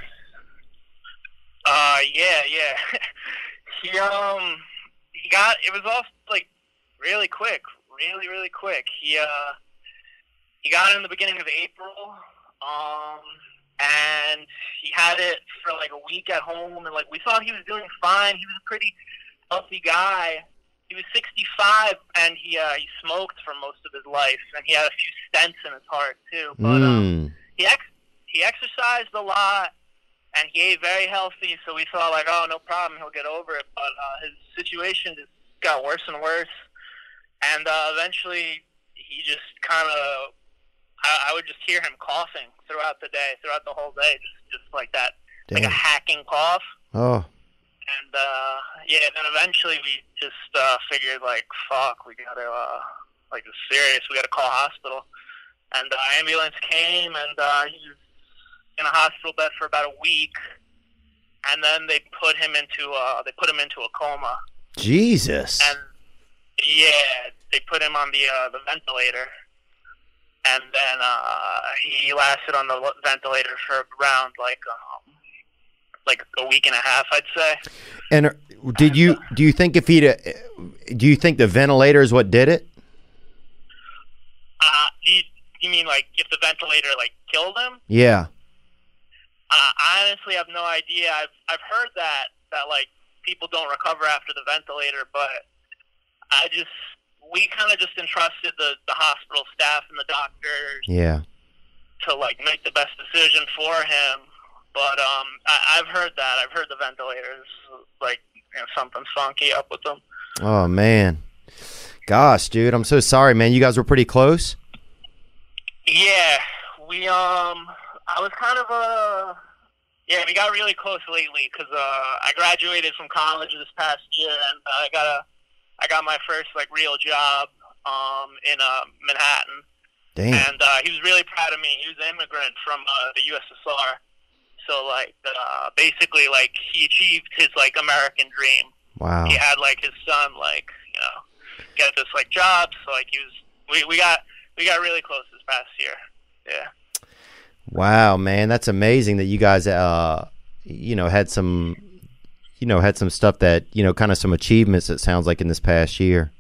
Uh, yeah, yeah. he um, he got it was all like really quick, really, really quick. He uh, he got it in the beginning of April. Um, and he had it for like a week at home, and like we thought he was doing fine. He was a pretty healthy guy. He was 65, and he uh, he smoked for most of his life, and he had a few stents in his heart too. But um, Mm. he ex- he exercised a lot and he ate very healthy so we thought like oh no problem he'll get over it but uh, his situation just got worse and worse and uh, eventually he just kind of I, I would just hear him coughing throughout the day throughout the whole day just just like that. Like a hacking cough. Oh. and uh yeah then eventually we just uh figured like fuck we gotta uh like it's serious we gotta call hospital. And the ambulance came and uh he was in a hospital bed for about a week. And then they put him into uh they put him into a coma. Jesus. and yeah they put him on the uh the ventilator and then uh he lasted on the ventilator for around like um like a week and a half i'd say And did you do you think if he'd uh, do you think the ventilator is what did it? Uh, you, you mean like if the ventilator like killed him? Yeah. Uh, I honestly have no idea. I've I've heard that that like people don't recover after the ventilator, but I just we kind of just entrusted the the hospital staff and the doctors Yeah. to like make the best decision for him. But um, I, I've heard that. I've heard the ventilators like you know, something's funky up with them. Oh man. Gosh, dude, I'm so sorry, man. You guys were pretty close. Yeah, we um, I was kind of uh, yeah, we got really close lately because uh, I graduated from college this past year, and I got a, I got my first like real job um in uh Manhattan, Damn. and uh, he was really proud of me. He was an immigrant from uh, the USSR, so like uh, basically like he achieved his like American dream. Wow. He had like his son like you know get this like job, so like he was we we got we got really close this past year. Yeah. Wow, man, that's amazing that you guys, uh, you know, had some, you know, had some stuff that you know, kind of some achievements. It sounds like in this past year.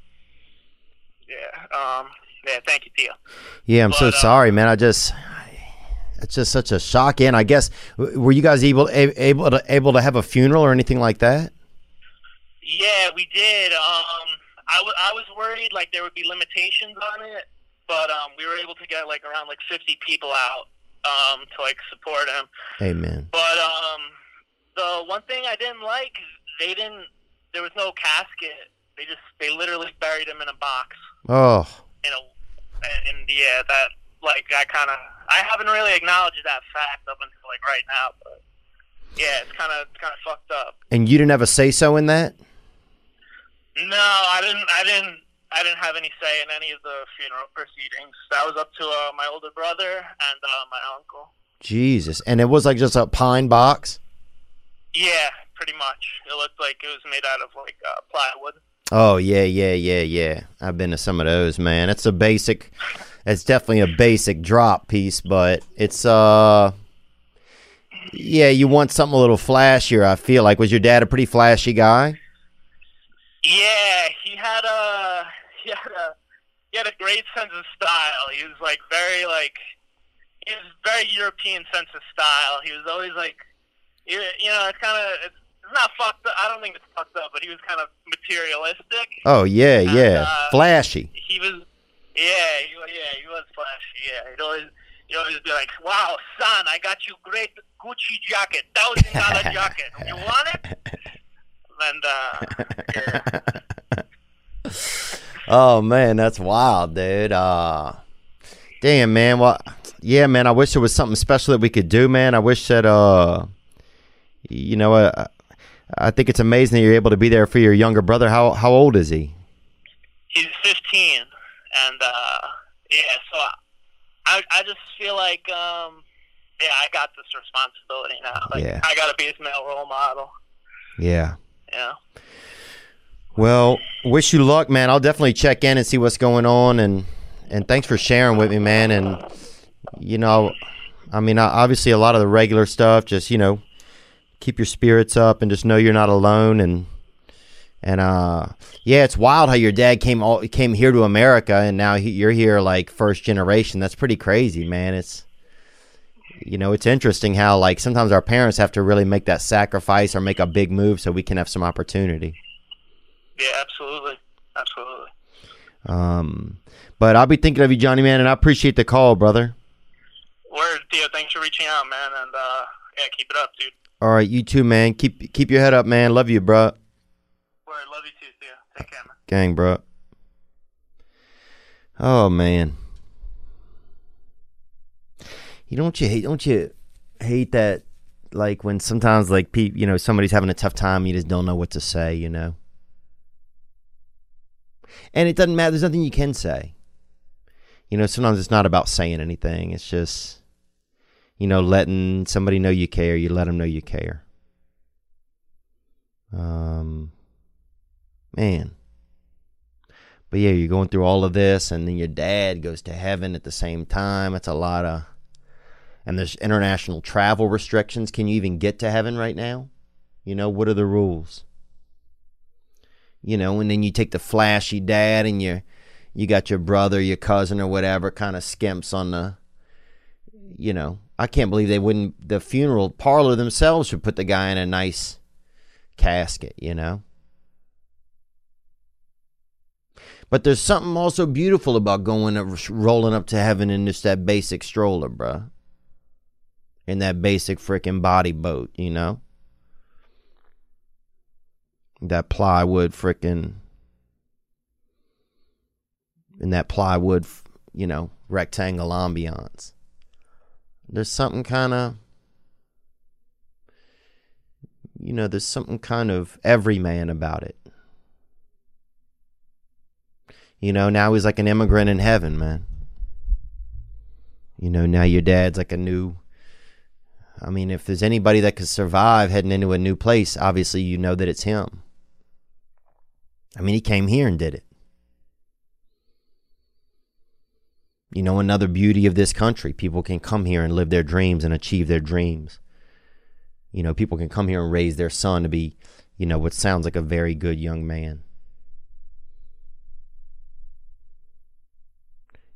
Yeah. Um. Yeah. Thank you, Theo. Yeah, I'm so But, uh, sorry, man. I just, it's just such a shock. And I guess, were you guys able able to able to have a funeral or anything like that? Yeah, we did. Um. I wa- I was worried like there would be limitations on it, but um, we were able to get like around like 50 people out um to like support him. Amen. But um, the one thing I didn't like, they didn't. There was no casket. They just they literally buried him in a box. Oh, You know, and yeah, that like I kind of I haven't really acknowledged that fact up until like right now, but yeah, it's kind of kind of fucked up. And you didn't have a say so in that? No, I didn't. I didn't. I didn't have any say in any of the funeral proceedings. That was up to uh, my older brother and uh, my uncle. Jesus. And it was like just a pine box? Yeah, pretty much. It looked like it was made out of like uh, plywood. Oh, yeah, yeah, yeah, yeah. I've been to some of those, man. It's a basic it's definitely a basic drop piece, but it's uh yeah, you want something a little flashier, I feel like. Was your dad a pretty flashy guy? Yeah, he had a he had a he had a great sense of style. He was like very like he was very European sense of style. He was always like you you know it's kind of it's, it's not fucked up. I don't think it's fucked up, but he was kind of materialistic. Oh, yeah, And, yeah. uh, Flashy. He was yeah he yeah he was flashy. Yeah, he'd always he'd always be like, "Wow, son, I got you great Gucci jacket, thousand dollar jacket. You want it?" And uh, Oh man, that's wild, dude. Uh damn man, well yeah, man, I wish there was something special that we could do, man. I wish that uh you know, uh, I think it's amazing that you're able to be there for your younger brother. How how old is he? he's 15 and uh yeah so i i just feel like um yeah i got this responsibility now like Yeah. i gotta be his male role model Yeah. Yeah. Well, wish you luck, man. I'll definitely check in and see what's going on, and and thanks for sharing with me, man. And you know, I mean, obviously, a lot of the regular stuff, just you know, keep your spirits up and just know you're not alone. And and uh, yeah, it's wild how your dad came all came here to America, and now he, you're here like first generation. That's pretty crazy, man. It's you know, it's interesting how like sometimes our parents have to really make that sacrifice or make a big move so we can have some opportunity. yeah absolutely absolutely Um, but I'll be thinking of you, Johnny man, and I appreciate the call, brother. word Theo thanks for reaching out man and uh yeah keep it up dude All right, you too, man. Keep keep your head up, man. Love you, bro. word love you too Theo take care man Gang, bro. Oh man. You don't you hate don't you hate that like when sometimes like pe- you know somebody's having a tough time you just don't know what to say, you know. And it doesn't matter there's nothing you can say. You know, sometimes it's not about saying anything. It's just you know letting somebody know you care, you let them know you care. Um man. But yeah, you're going through all of this, and then your dad goes to heaven at the same time. It's a lot of, and there's international travel restrictions. Can you even get to heaven right now? You know, what are the rules? You know, and then you take the flashy dad, and you, you got your brother, your cousin, or whatever, kind of skimps on the, you know, I can't believe they wouldn't. The funeral parlor themselves would put the guy in a nice casket. You know. But there's something also beautiful about going rolling up to heaven in just that basic stroller, bruh. In that basic freaking body boat, you know? That plywood freaking. In that plywood, you know, rectangle ambiance. There's something kind of. You know, there's something kind of everyman about it. You know, now he's like an immigrant in heaven, man. You know, now your dad's like a new. I mean, if there's anybody that could survive heading into a new place, obviously you know that it's him. I mean, he came here and did it. You know, another beauty of this country people can come here and live their dreams and achieve their dreams. You know, people can come here and raise their son to be, you know, what sounds like a very good young man.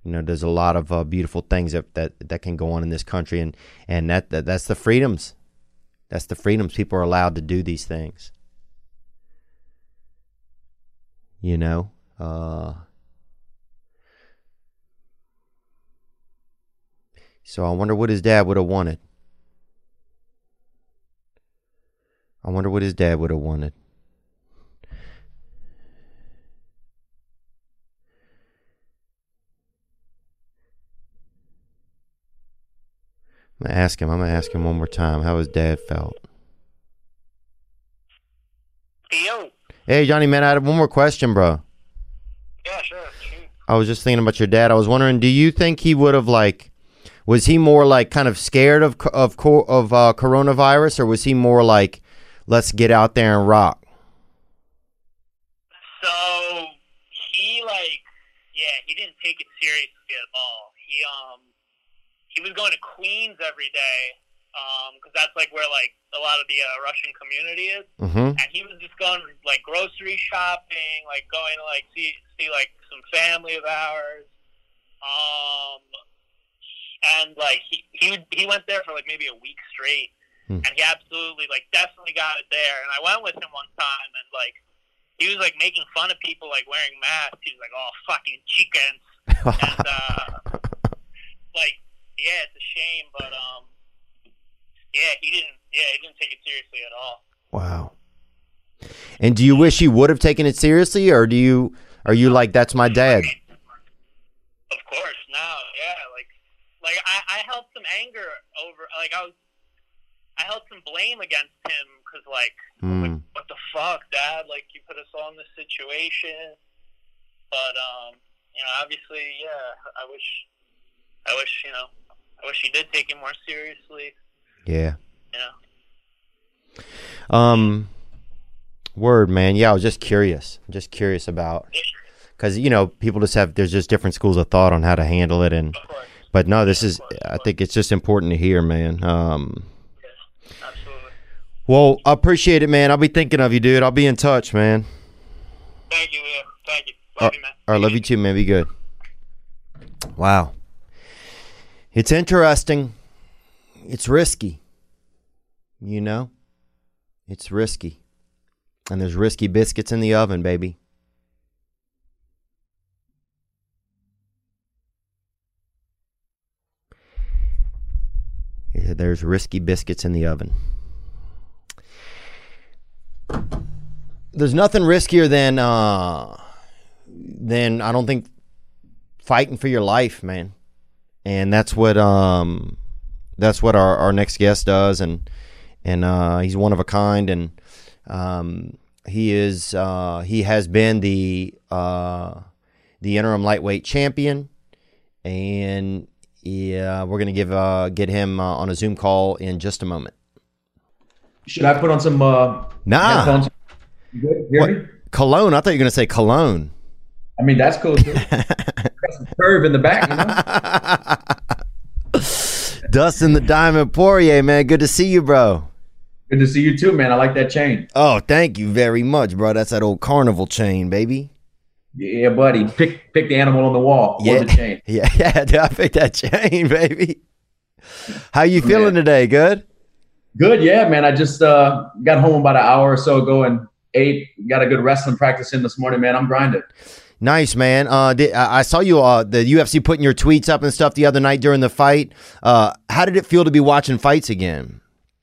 you know there's a lot of uh, beautiful things that, that that can go on in this country and and that, that that's the freedoms that's the freedoms people are allowed to do these things you know uh so i wonder what his dad would have wanted i wonder what his dad would have wanted I'm gonna ask him. I'm gonna ask him one more time how his dad felt. Yo. Hey, Johnny, man, I had one more question, bro. Yeah, sure. I was just thinking about your dad. I was wondering, do you think he would have like, was he more like kind of scared of of of uh, coronavirus, or was he more like, let's get out there and rock? So he like, yeah, he didn't take it seriously at all. He um, he was going to Queens every day, um, because that's like where like a lot of the uh, Russian community is. Mm-hmm. and he was just going like grocery shopping, like going to like see see like some family of ours. Um, and like he he would- he went there for like maybe a week straight, Hmm. and he absolutely like definitely got it there. And I went with him one time, and like he was like making fun of people like wearing masks. He was like, "Oh, fucking chickens," and uh, like yeah, it's a shame, but um, yeah, he didn't yeah he didn't take it seriously at all. Wow. And do you wish he would have taken it seriously, or do you are you like that's my dad? Of course, no, yeah, like, like I, I held some anger over, like I was, I held some blame against him because, like, Hmm. what the fuck, Dad? Like, you put us all in this situation, but, um, you know, obviously, yeah, I wish, I wish, you know, I wish he did take it more seriously, Yeah. Yeah. Um. Word, man. Yeah, I was just curious. Just curious about because you know people just have there's just different schools of thought on how to handle it, and but no, this is I think it's just important to hear, man. Um. Well, I appreciate it, man. I'll be thinking of you, dude. I'll be in touch, man. Thank you, thank you. All right, all right, love you too, man. Be good. Wow. It's interesting. It's risky. You know? It's risky. And there's risky biscuits in the oven, baby. There's risky biscuits in the oven. There's nothing riskier than uh than I don't think fighting for your life, man. And that's what um that's what our, our next guest does and and uh he's one of a kind and um he is uh he has been the uh the interim lightweight champion and yeah we're gonna give uh get him uh, on a zoom call in just a moment Should I put on some uh Nah. headphones? You good? Hear me? cologne i thought you were gonna say cologne I mean that's cool too. Some curve in the back, you know? dustin the diamond poirier man good to see you bro Good to see you too, man. I like that chain. oh thank you very much bro that's that old carnival chain baby Yeah, buddy. Pick pick the animal on the wall or yeah the chain. yeah yeah dude, i picked that chain baby how you feeling today good Good, yeah, man. I just uh, got home about an hour or so ago and ate. Got a good wrestling practice in this morning, man. I'm grinding. Nice man. Uh, did, I I saw you uh the UFC putting your tweets up and stuff the other night during the fight. Uh, how did it feel to be watching fights again?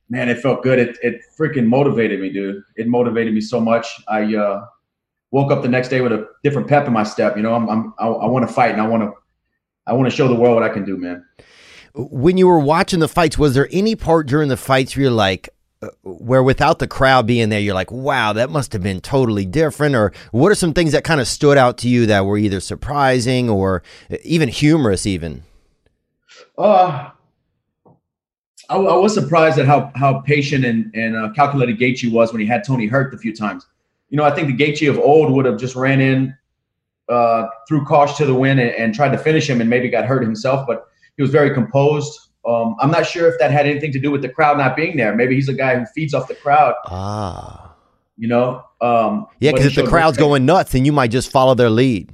Man, it felt good. It it freaking motivated me, dude. It motivated me so much. I uh, woke up the next day with a different pep in my step. You know, I'm, I'm I, I want to fight and I want to I want to show the world what I can do, man. When you were watching the fights, was there any part during the fights where you're like, uh, where without the crowd being there, you're like, wow, that must have been totally different? Or what are some things that kind of stood out to you that were either surprising or even humorous, even? Uh, I, I was surprised at how how patient and and uh, calculated Gaethje was when he had Tony hurt a few times. You know, I think the Gaethje of old would have just ran in, uh, threw Kosh to the wind and, and tried to finish him, and maybe got hurt himself. But he was very composed. Um, I'm not sure if that had anything to do with the crowd not being there. Maybe he's a guy who feeds off the crowd. Ah. You know. Um, Yeah, because if the crowd's going nuts, then you might just follow their lead.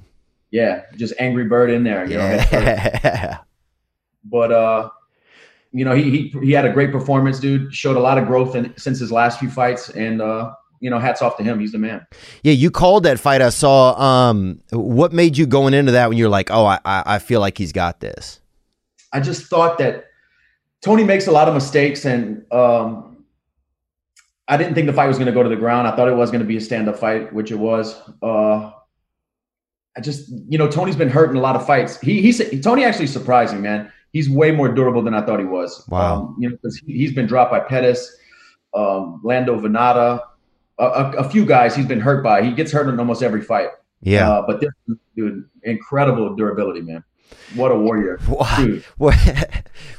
Yeah, just angry bird in there. You know. Yeah. but uh, you know, he he he had a great performance, dude. Showed a lot of growth in, since his last few fights, and uh, you know, hats off to him. He's the man. Yeah, you called that fight. I saw. Um, what made you going into that when you're like, oh, I, I feel like he's got this. I just thought that Tony makes a lot of mistakes, and um, I didn't think the fight was going to go to the ground. I thought it was going to be a stand-up fight, which it was. Uh, I just, you know, Tony's been hurt in a lot of fights. He he said Tony actually surprised me, man. he's way more durable than I thought he was. Wow. Um, you know, because he, he's been dropped by Pettis, um, Lando Vannata, a, a, few guys he's been hurt by. He gets hurt in almost every fight. Yeah. Uh, but this dude, incredible durability, man. What a warrior, dude. What,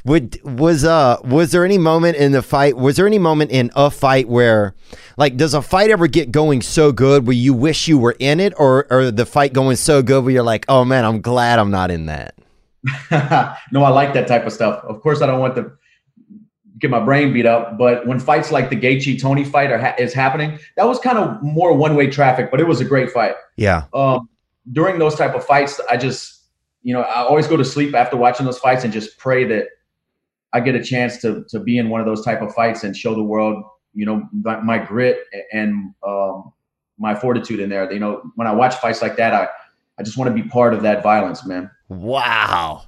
would was uh was there any moment in the fight? Was there any moment in a fight where, like, does a fight ever get going so good where you wish you were in it, or or the fight going so good where you're like, oh man, I'm glad I'm not in that. no, I like that type of stuff. Of course, I don't want to get my brain beat up, but when fights like the Gaethje Tony fight are ha- is happening, that was kind of more one way traffic, but it was a great fight. Yeah. Um, during those type of fights, I just, you know, I always go to sleep after watching those fights and just pray that I get a chance to to be in one of those type of fights and show the world, you know, my, my grit and um, my fortitude in there. You know, when I watch fights like that, I I just want to be part of that violence, man. Wow.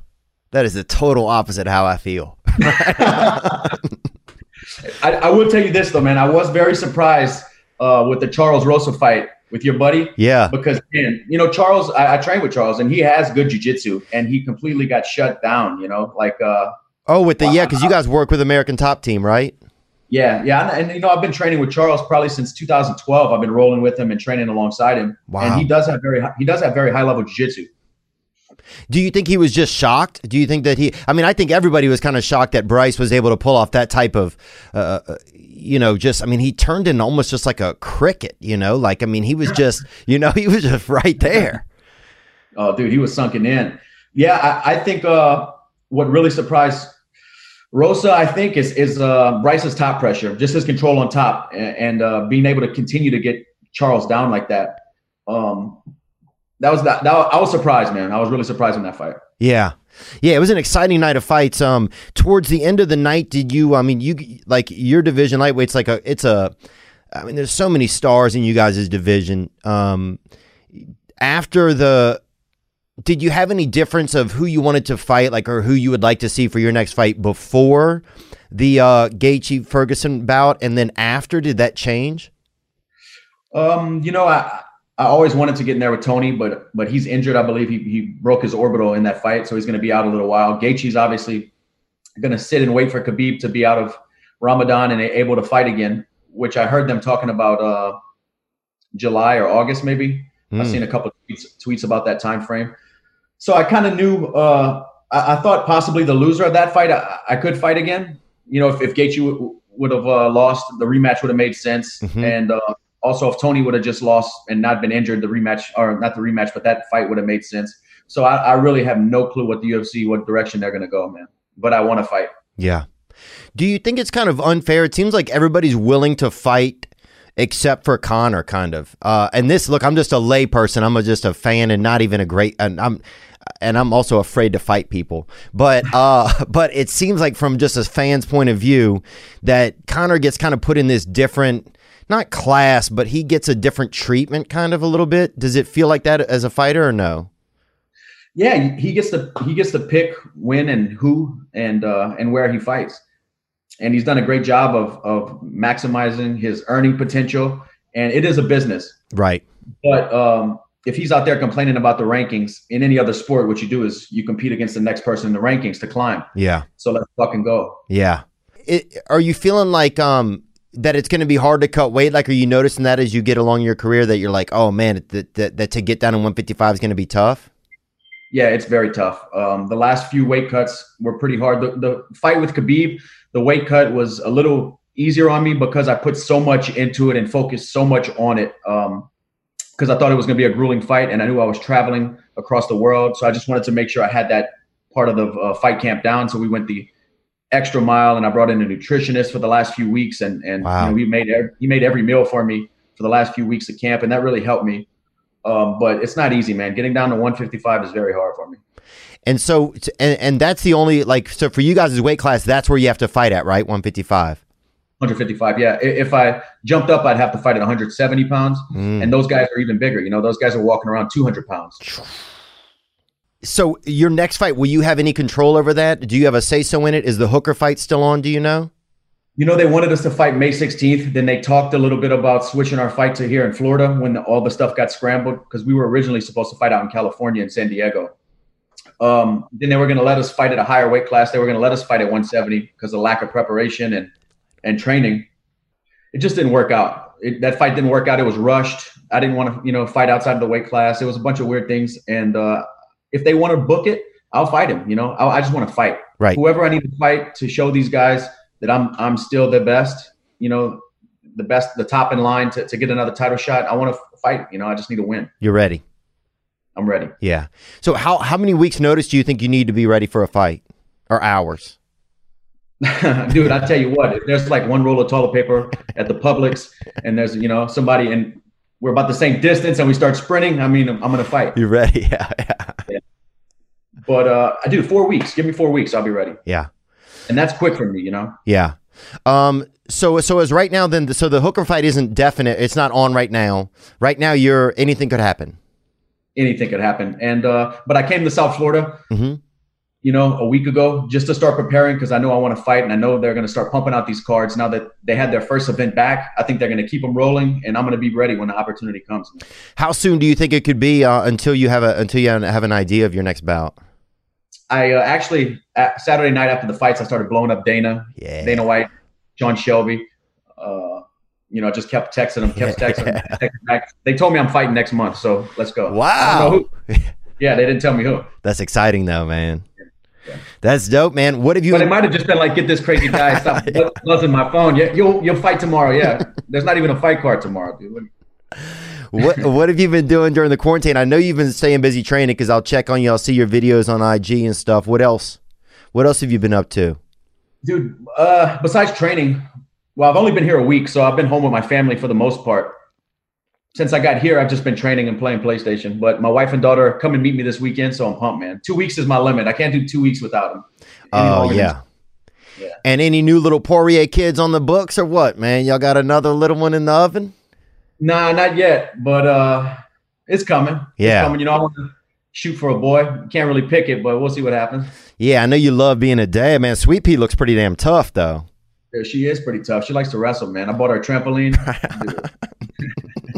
That is the total opposite how I feel. I, I will tell you this though, man. I was very surprised uh, with the Charles Rosa fight with your buddy. Yeah. Because man, you know Charles, I, I trained with Charles, and he has good jujitsu, and he completely got shut down. You know, like uh, Oh, with the yeah, because you guys work with American Top Team, right? yeah, yeah, and, and you know I've been training with Charles probably since 2012. I've been rolling with him and training alongside him, Wow. and he does have very he does have very high level jujitsu. Do you think he was just shocked? Do you think that he? I mean, I think everybody was kind of shocked that Bryce was able to pull off that type of, uh, uh, you know, just. I mean, he turned in almost just like a cricket. You know, like I mean, he was just, you know, he was just right there. Oh, dude, he was sunken in. Yeah, I, I think uh, what really surprised Rosa, I think, is is uh, Bryce's top pressure, just his control on top, and, and uh, being able to continue to get Charles down like that. Um, that was that, that. I was surprised, man. I was really surprised in that fight. Yeah. Yeah, it was an exciting night of fights. Um, towards the end of the night, did you? I mean, you like your division lightweight's like a. It's a. I mean, there's so many stars in you guys' division. Um, after the, did you have any difference of who you wanted to fight, like, or who you would like to see for your next fight before the uh, Gaethje Ferguson bout, and then after? Did that change? Um, you know, I I always wanted to get in there with Tony, but but he's injured. I believe he he broke his orbital in that fight, so he's going to be out a little while. Gaethje's obviously going to sit and wait for Khabib to be out of Ramadan and able to fight again, which I heard them talking about uh, July or August maybe. I've Hmm. seen a couple of tweets, tweets about that time frame. So I kind of knew. Uh, I, I thought possibly the loser of that fight, I, I could fight again. You know, if, if Gaethje w- would have uh, lost, the rematch would have made sense. Mhm. And uh, also, if Tony would have just lost and not been injured, the rematch, or not the rematch, but that fight would have made sense. So I, I really have no clue what the UFC, what direction they're going to go, man. But I want to fight. Yeah. Do you think it's kind of unfair? It seems like everybody's willing to fight except for Conor, kind of. Uh, and this, look, I'm just a lay person. I'm a, just a fan and not even a great. And I'm, and I'm also afraid to fight people. But, uh, but it seems like from just a fan's point of view that Conor gets kind of put in this different, not class, but he gets a different treatment, kind of a little bit. Does it feel like that as a fighter or no? Yeah, he gets to he gets to pick when and who and uh, and where he fights, and he's done a great job of of maximizing his earning potential. And it is a business, Right. but um, if he's out there complaining about the rankings in any other sport, what you do is you compete against the next person in the rankings to climb. Yeah. So let's fucking go. Yeah. It, are you feeling like um that it's going to be hard to cut weight? Like, are you noticing that as you get along your career that you're like, oh man, that that, that to get down to 155 is going to be tough? Yeah, it's very tough. Um, the last few weight cuts were pretty hard. The, the fight with Khabib, the weight cut was a little easier on me because I put so much into it and focused so much on it. Um, because I thought it was going to be a grueling fight, and I knew I was traveling across the world, so I just wanted to make sure I had that part of the uh, fight camp down. So we went the extra mile, and I brought in a nutritionist for the last few weeks, and and Wow. you know, we made ev- he made every meal for me for the last few weeks of camp, and that really helped me. Um, but it's not easy, man. Getting down to 155 is very hard for me. And so, and, and that's the only like so for you guys' as weight class, that's where you have to fight at, right? 155. 155. Yeah. If I jumped up, I'd have to fight at 170 pounds. Mm. And those guys are even bigger. You know, those guys are walking around 200 pounds. So your next fight, will you have any control over that? Do you have a say so in it? Is the Hooker fight still on? Do you know? You know, they wanted us to fight May 16th. Then they talked a little bit about switching our fight to here in Florida when the, all the stuff got scrambled because we were originally supposed to fight out in California and San Diego. Um, then they were going to let us fight at a higher weight class. They were going to let us fight at 170 because of lack of preparation and and training. It just didn't work out. It, that fight didn't work out. It was rushed. I didn't want to, you know, fight outside of the weight class. It was a bunch of weird things. And uh, if they want to book it, I'll fight him. You know, I, I just want to fight. Right. Whoever I need to fight to show these guys that I'm I'm still the best. You know, the best, the top in line to, to get another title shot. I want to fight. You know, I just need to win. You're ready. I'm ready. Yeah. So how how many weeks notice do you think you need to be ready for a fight, or hours? Dude, I tell you what, if there's like one roll of toilet paper at the Publix and there's, you know, somebody and we're about the same distance and we start sprinting, I mean, I'm, I'm going to fight. You're ready. Yeah. Yeah. But, uh, I do four weeks. Give me four weeks. I'll be ready. Yeah. And that's quick for me, you know? Yeah. Um. So so as right now, then, so the Hooker fight isn't definite. It's not on right now. Right now, you're anything could happen. Anything could happen. And, uh, but I came to South Florida, hmm you know, a week ago just to start preparing because I know I want to fight and I know they're going to start pumping out these cards now that they had their first event back. I think they're going to keep them rolling and I'm going to be ready when the opportunity comes. How soon do you think it could be uh, until you have a until you have an idea of your next bout? I uh, actually at Saturday night after the fights, I started blowing up Dana, Yeah. Dana White, Sean Shelby. Uh, you know, I just kept texting them, kept texting them, texting back. They told me I'm fighting next month, so let's go. I don't know Wow. Yeah, they didn't tell me who, That's exciting though, man. That's dope, man. What have you? but it might have just been like, get this crazy guy stop buzzing my phone. Yeah, you'll you'll fight tomorrow. Yeah, there's not even a fight card tomorrow, dude. what what have you been doing during the quarantine? I know you've been staying busy training because I'll check on you. I'll see your videos on IG and stuff. What else? What else have you been up to? Dude, uh, besides training, well, I've only been here a week, so I've been home with my family for the most part. Since I got here, I've just been training and playing PlayStation. But my wife and daughter come and meet me this weekend, so I'm pumped, man. Two weeks is my limit. I can't do two weeks without them. Oh yeah. Yeah. And any new little Poirier kids on the books or what, man? Y'all got another little one in the oven? Nah, not yet, but uh, it's coming. Yeah. It's coming. You know, I want to shoot for a boy. Can't really pick it, but we'll see what happens. Yeah, I know you love being a dad, man. Sweet Pea looks pretty damn tough though. Yeah, she is pretty tough. She likes to wrestle, man. I bought her a trampoline.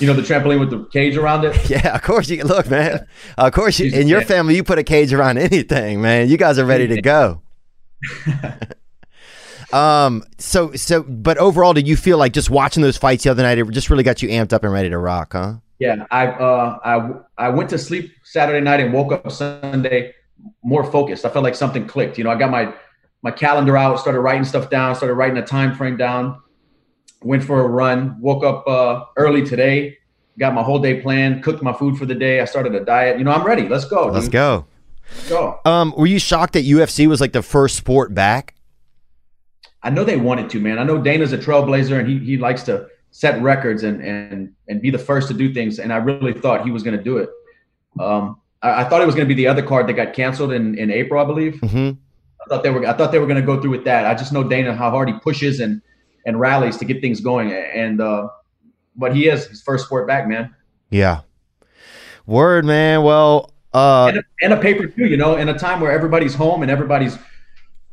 you know the trampoline with the cage around it. Yeah, of course you can look, man. Of course you in your family you put a cage around anything, man. You guys are ready to go. um so so but overall did you feel like just watching those fights the other night it just really got you amped up and ready to rock, huh? Yeah, I uh I I went to sleep Saturday night and woke up Sunday more focused. I felt like something clicked. You know, I got my my calendar out, started writing stuff down, started writing a time frame down. Went for a run, woke up uh, early today, got my whole day planned, cooked my food for the day. I started a diet. You know, I'm ready. Let's go. Let's go. Let's go. Um were you shocked that UFC was like the first sport back? I know they wanted to, man. I know Dana's a trailblazer and he he likes to set records and and and be the first to do things. And I really thought he was going to do it. Um, I, I thought it was going to be the other card that got canceled in in April, I believe. Mhm. I thought they were I thought they were going to go through with that. I just know Dana how hard he pushes and and rallies to get things going. And uh, but he is his first sport back, man. Yeah. Word, man. Well, uh and a, and a pay per view, you know, in a time where everybody's home and everybody's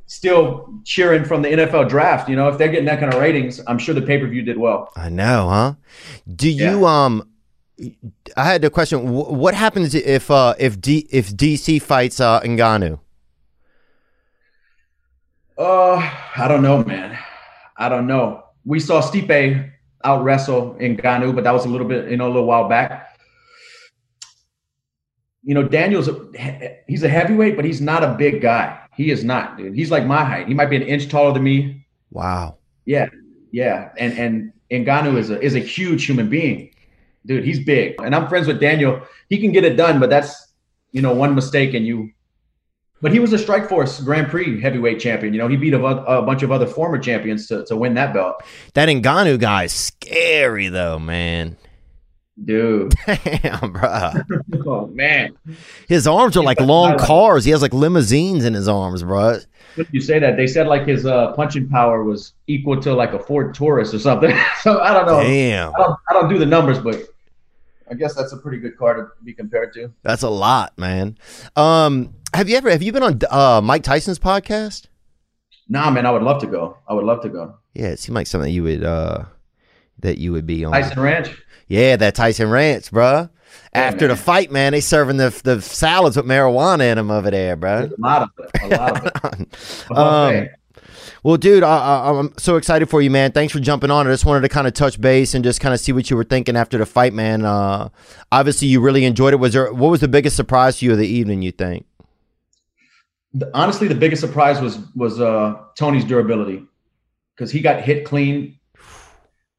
still cheering from the NFL draft. You know, if they're getting that kind of ratings, I'm sure the pay per view did well. I know, huh? Do you um? I had a question. Wh- What happens if uh if D if DC fights uh Ngannou? Uh, I don't know, man. I don't know. We saw Stipe out wrestle Ngannou, but that was a little bit, you know, a little while back. You know, Daniel's a, he's a heavyweight, but he's not a big guy. He is not, dude. He's like my height. He might be an inch taller than me. Wow. Yeah, yeah. And and Ngannou is a is a huge human being, dude. He's big, and I'm friends with Daniel. He can get it done, but that's you know one mistake and you. But he was a Strikeforce Grand Prix heavyweight champion. You know, he beat a, a bunch of other former champions to, to win that belt. That Ngannou guy is scary though, man. Dude. Damn, bro. oh man. His arms are like long cars. He has like limousines in his arms, bro. You say that, they said like his uh, punching power was equal to like a Ford Taurus or something. so I don't know. Damn. I don't, I don't do the numbers, but I guess that's a pretty good car to be compared to. That's a lot, man. Um, have you ever have you been on uh Mike Tyson's podcast? Nah, man, I would love to go. I would love to go. Yeah, it seemed like something you would uh that you would be on. Tyson Ranch. Yeah, that Tyson Ranch, bruh. After the fight, man, they serving the the salads with marijuana in them over there, bro. A lot of it. A lot of it. Um. Well, dude, I, I'm so excited for you, man. Thanks for jumping on. I just wanted to kind of touch base and just kind of see what you were thinking after the fight, man. Uh, obviously, you really enjoyed it. Was there what was the biggest surprise to you of the evening? You think? Honestly, the biggest surprise was was uh, Tony's durability because he got hit clean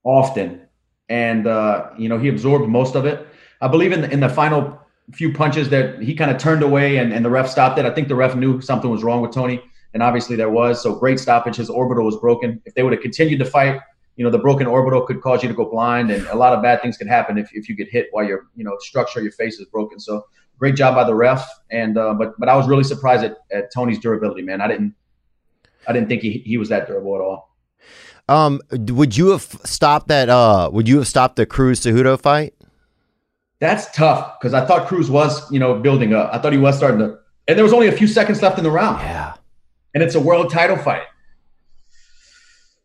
often, and uh, you know he absorbed most of it. I believe in the, in the final few punches that he kind of turned away and, and the ref stopped it. I think the ref knew something was wrong with Tony, and obviously there was. So great stoppage. His orbital was broken. If they would have continued to fight, you know the broken orbital could cause you to go blind, and a lot of bad things can happen if, if you get hit while your you know structure your face is broken. So great job by the ref, and uh, but but I was really surprised at, at Tony's durability, man. I didn't I didn't think he, he was that durable at all. Um, would you have stopped that? Uh, would you have stopped the Cruz Cejudo fight? That's tough because I thought Cruz was you know building up. I thought he was starting to, and there was only a few seconds left in the round. Yeah, and it's a world title fight.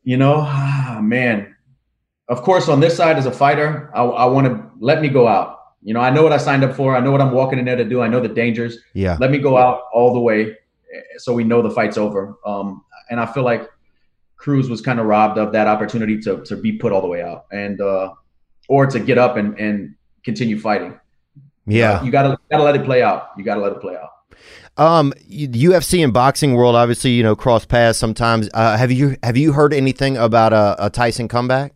You know, ah, man. Of course, on this side as a fighter, I, I want to let me go out. You know, I know what I signed up for. I know what I'm walking in there to do. I know the dangers. Yeah. Let me go out all the way, eh, so we know the fight's over. Um, and I feel like Cruz was kind of robbed of that opportunity to to be put all the way out, and uh, or to get up and and continue fighting. Yeah. You gotta gotta let it play out. You gotta let it play out. Um, UFC and boxing world, obviously, you know, cross paths sometimes. Uh, have you have you heard anything about a, a Tyson comeback?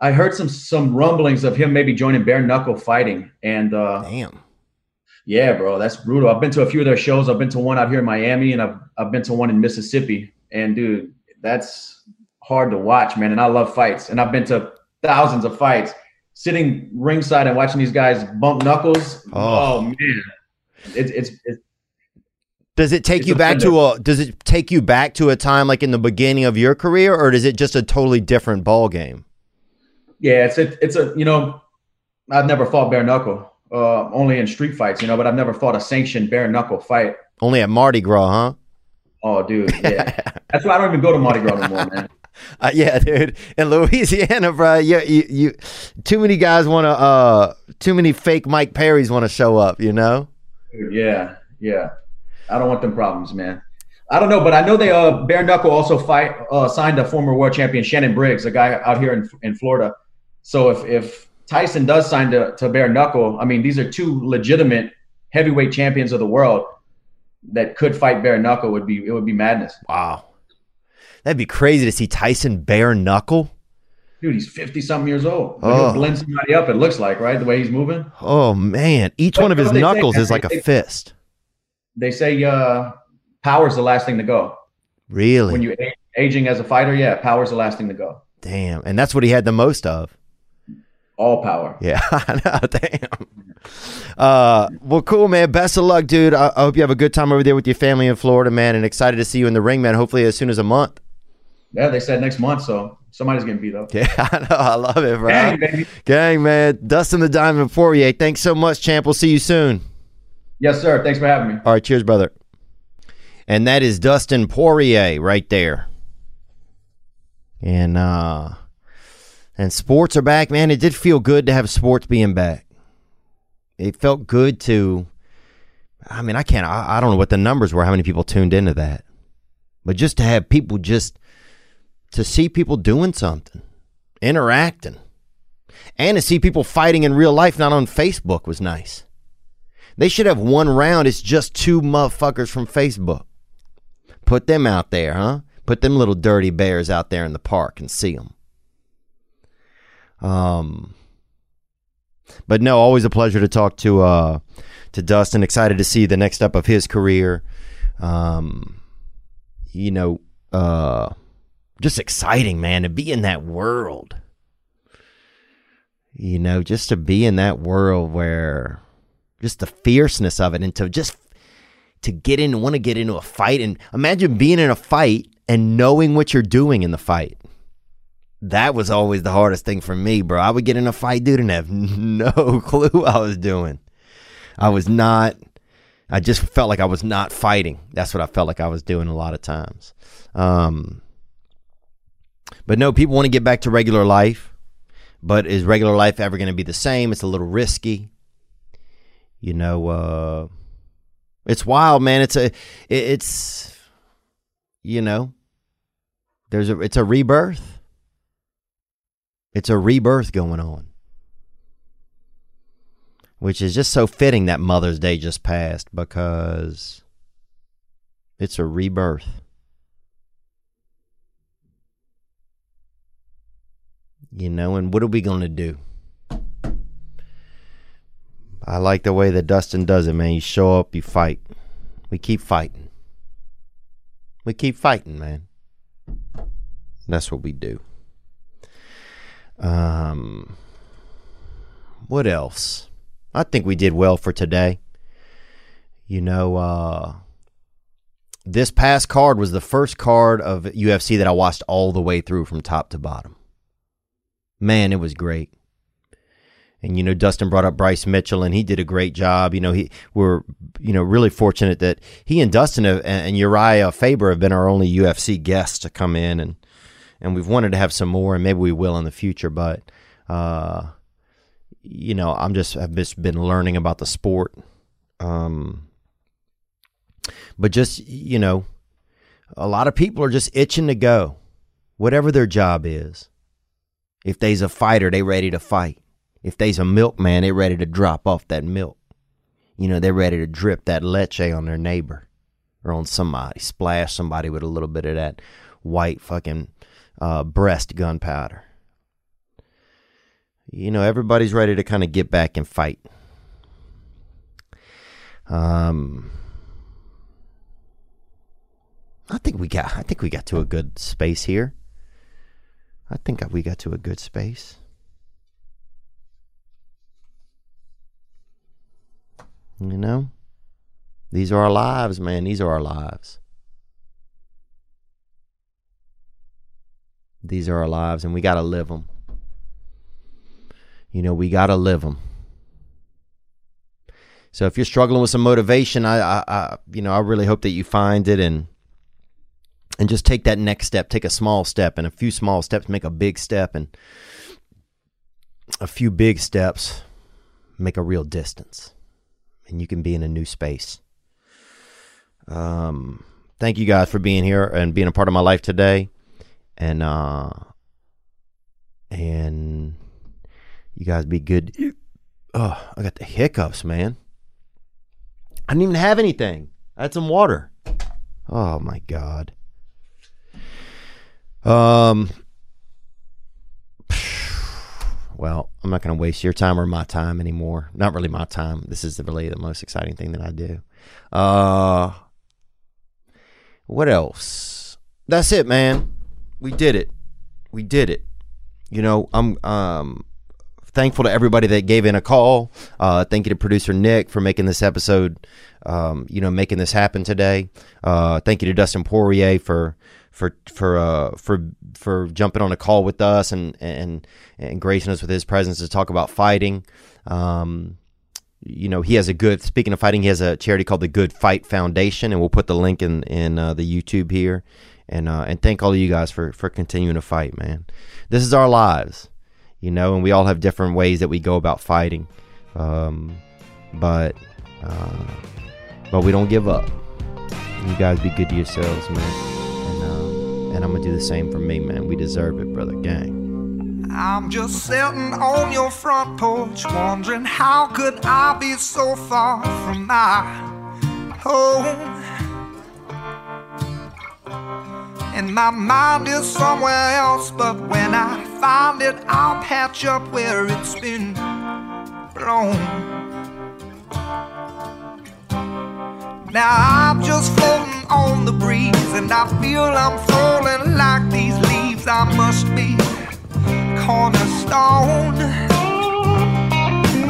I heard some some rumblings of him maybe joining bare knuckle fighting, and uh, damn, yeah, bro, that's brutal. I've been to a few of their shows. I've been to one out here in Miami, and I've I've been to one in Mississippi. And dude, that's hard to watch, man. And I love fights, and I've been to thousands of fights. Sitting ringside and watching these guys bump knuckles. Oh. Oh, man, it's it's it's Does it take you back to a Does it take you back to a time like in the beginning of your career, or is it just a totally different ball game? Yeah, it's a, it's a you know, I've never fought bare knuckle, uh, only in street fights, you know, but I've never fought a sanctioned bare knuckle fight. Only at Mardi Gras, huh? Oh, dude, yeah, that's why I don't even go to Mardi Gras no more, man. Uh, yeah, dude. In Louisiana, bro, you, you, you too many guys want to, uh, too many fake Mike Perrys want to show up, you know? Yeah, yeah, I don't want them problems, man. I don't know, but I know they uh bare knuckle also fight uh, signed a former world champion Shannon Briggs, a guy out here in in Florida. So if if Tyson does sign to to bare knuckle, I mean these are two legitimate heavyweight champions of the world that could fight bare knuckle. Would be it would be madness. Wow, that'd be crazy to see Tyson bare knuckle. Dude, he's fifty something years old. But Oh. Blend somebody up. It looks like right the way he's moving. Oh man, each But one of his they say, knuckles is like a they- fist. They say uh, power's the last thing to go. Really? When you a- aging as a fighter, yeah, power's the last thing to go. Damn, and that's what he had the most of. All power. Yeah, Damn. Uh, well, cool, man. Best of luck, dude. I, I hope you have a good time over there with your family in Florida, man. And excited to see you in the ring, man. Hopefully, as soon as a month. Yeah, they said next month, so somebody's getting beat up. Yeah, I know. I love it, bro. Gang, baby. Gang, man. Dustin the Diamond Poirier. Thanks so much, champ. We'll see you soon. Yes, sir. Thanks for having me. All right, cheers, brother. And that is Dustin Poirier right there. And uh and sports are back, man. It did feel good to have sports being back. It felt good to I mean, I can't I, I don't know what the numbers were, how many people tuned into that. But just to have people just to see people doing something, interacting, and to see people fighting in real life, not on Facebook, was nice. They should have one round. It's just two motherfuckers from Facebook. Put them out there, huh? Put them little dirty bears out there in the park and see them. Um, but no, always a pleasure to talk to uh to Dustin. Excited to see the next step of his career. Um, you know, uh, just exciting, man, to be in that world. You know, just to be in that world where just the fierceness of it and to just to get in want to get into a fight and imagine being in a fight and knowing what you're doing in the fight. That was always the hardest thing for me bro. I would get in a fight dude and have no clue what i was doing. I was not i just felt like i was not fighting. That's what i felt like i was doing a lot of times. Um but no people want to get back to regular life But is regular life ever going to be the same? It's a little risky. You know, uh, it's wild, man. It's a, it's, you know, there's a, it's a rebirth. It's a rebirth going on, which is just so fitting that Mother's Day just passed because it's a rebirth. You know, and what are we going to do? I like the way that Dustin does it, man. You show up, you fight. We keep fighting. We keep fighting, man. That's what we do. Um, what else? I think we did well for today. You know, uh, this past card was the first card of UFC that I watched all the way through from top to bottom. Man, it was great. And you know, Dustin brought up Bryce Mitchell, and he did a great job. You know, he we're you know really fortunate that he and Dustin have, and Urijah Faber have been our only UFC guests to come in, and and we've wanted to have some more, and maybe we will in the future. But uh, you know, I'm just I've just been learning about the sport. Um, but just you know, a lot of people are just itching to go, whatever their job is. If they's a fighter, they ready to fight. If they's a milkman, they ready to drop off that milk. You know, they're ready to drip that leche on their neighbor or on somebody, splash somebody with a little bit of that white fucking uh, breast gunpowder. You know, everybody's ready to kind of get back and fight. Um, I think we got. I think we got to a good space here. I think we got to a good space. You know, these are our lives, man. These are our lives. These are our lives, and we got to live them. You know, we got to live them. So if you're struggling with some motivation, I, I, I, you know, I really hope that you find it and and just take that next step. Take a small step, and a few small steps make a big step, and a few big steps make a real distance, and you can be in a new space. Um, thank you guys for being here and being a part of my life today, and uh, and you guys be good. Oh, I got the hiccups, man. I didn't even have anything. I had some water. Oh my god. Um. Well, I'm not going to waste your time or my time anymore. Not really my time. This is really the most exciting thing that I do. Uh. What else? That's it, man. We did it. We did it. You know, I'm um thankful to everybody that gave in a call. Uh, thank you to producer Nick for making this episode, um, you know, making this happen today. Uh, thank you to Dustin Poirier for for for uh, for for jumping on a call with us and and and gracing us with his presence to talk about fighting. Um, you know, he has a good. Speaking of fighting, he has a charity called the Good Fight Foundation, and we'll put the link in in uh, the YouTube here. And uh, and thank all of you guys for for continuing to fight, man. This is our lives you know, and we all have different ways that we go about fighting. Um, but uh, but we don't give up. You guys be good to yourselves, man. And, I'm gonna do the same for me, man. We deserve it, brother. Gang. I'm just sitting on your front porch, wondering how could I be so far from my home? And my mind is somewhere else, but when I find it, I'll patch up where it's been blown. Now I'm just floating on the breeze, and I feel I'm falling like these leaves. I must be cornerstone.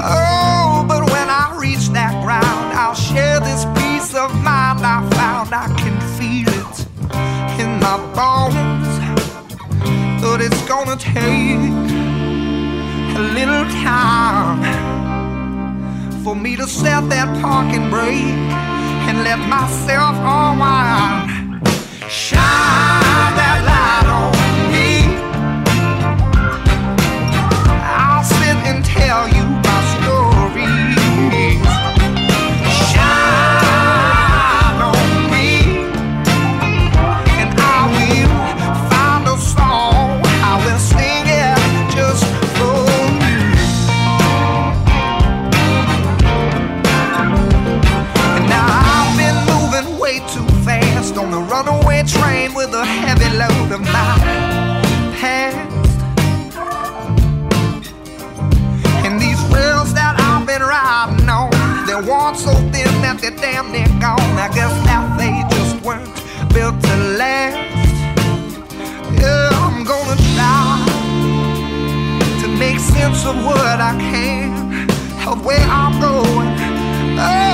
Oh, but when I reach that ground, I'll share this peace of mind I found. I can feel it in my bones, but it's gonna take a little time for me to set that parking brake and let myself oh, unwind. Shine they're worn so thin that they're damn near gone. I guess now they just weren't built to last. Yeah, I'm gonna try to make sense of what I can, of where I'm going, oh,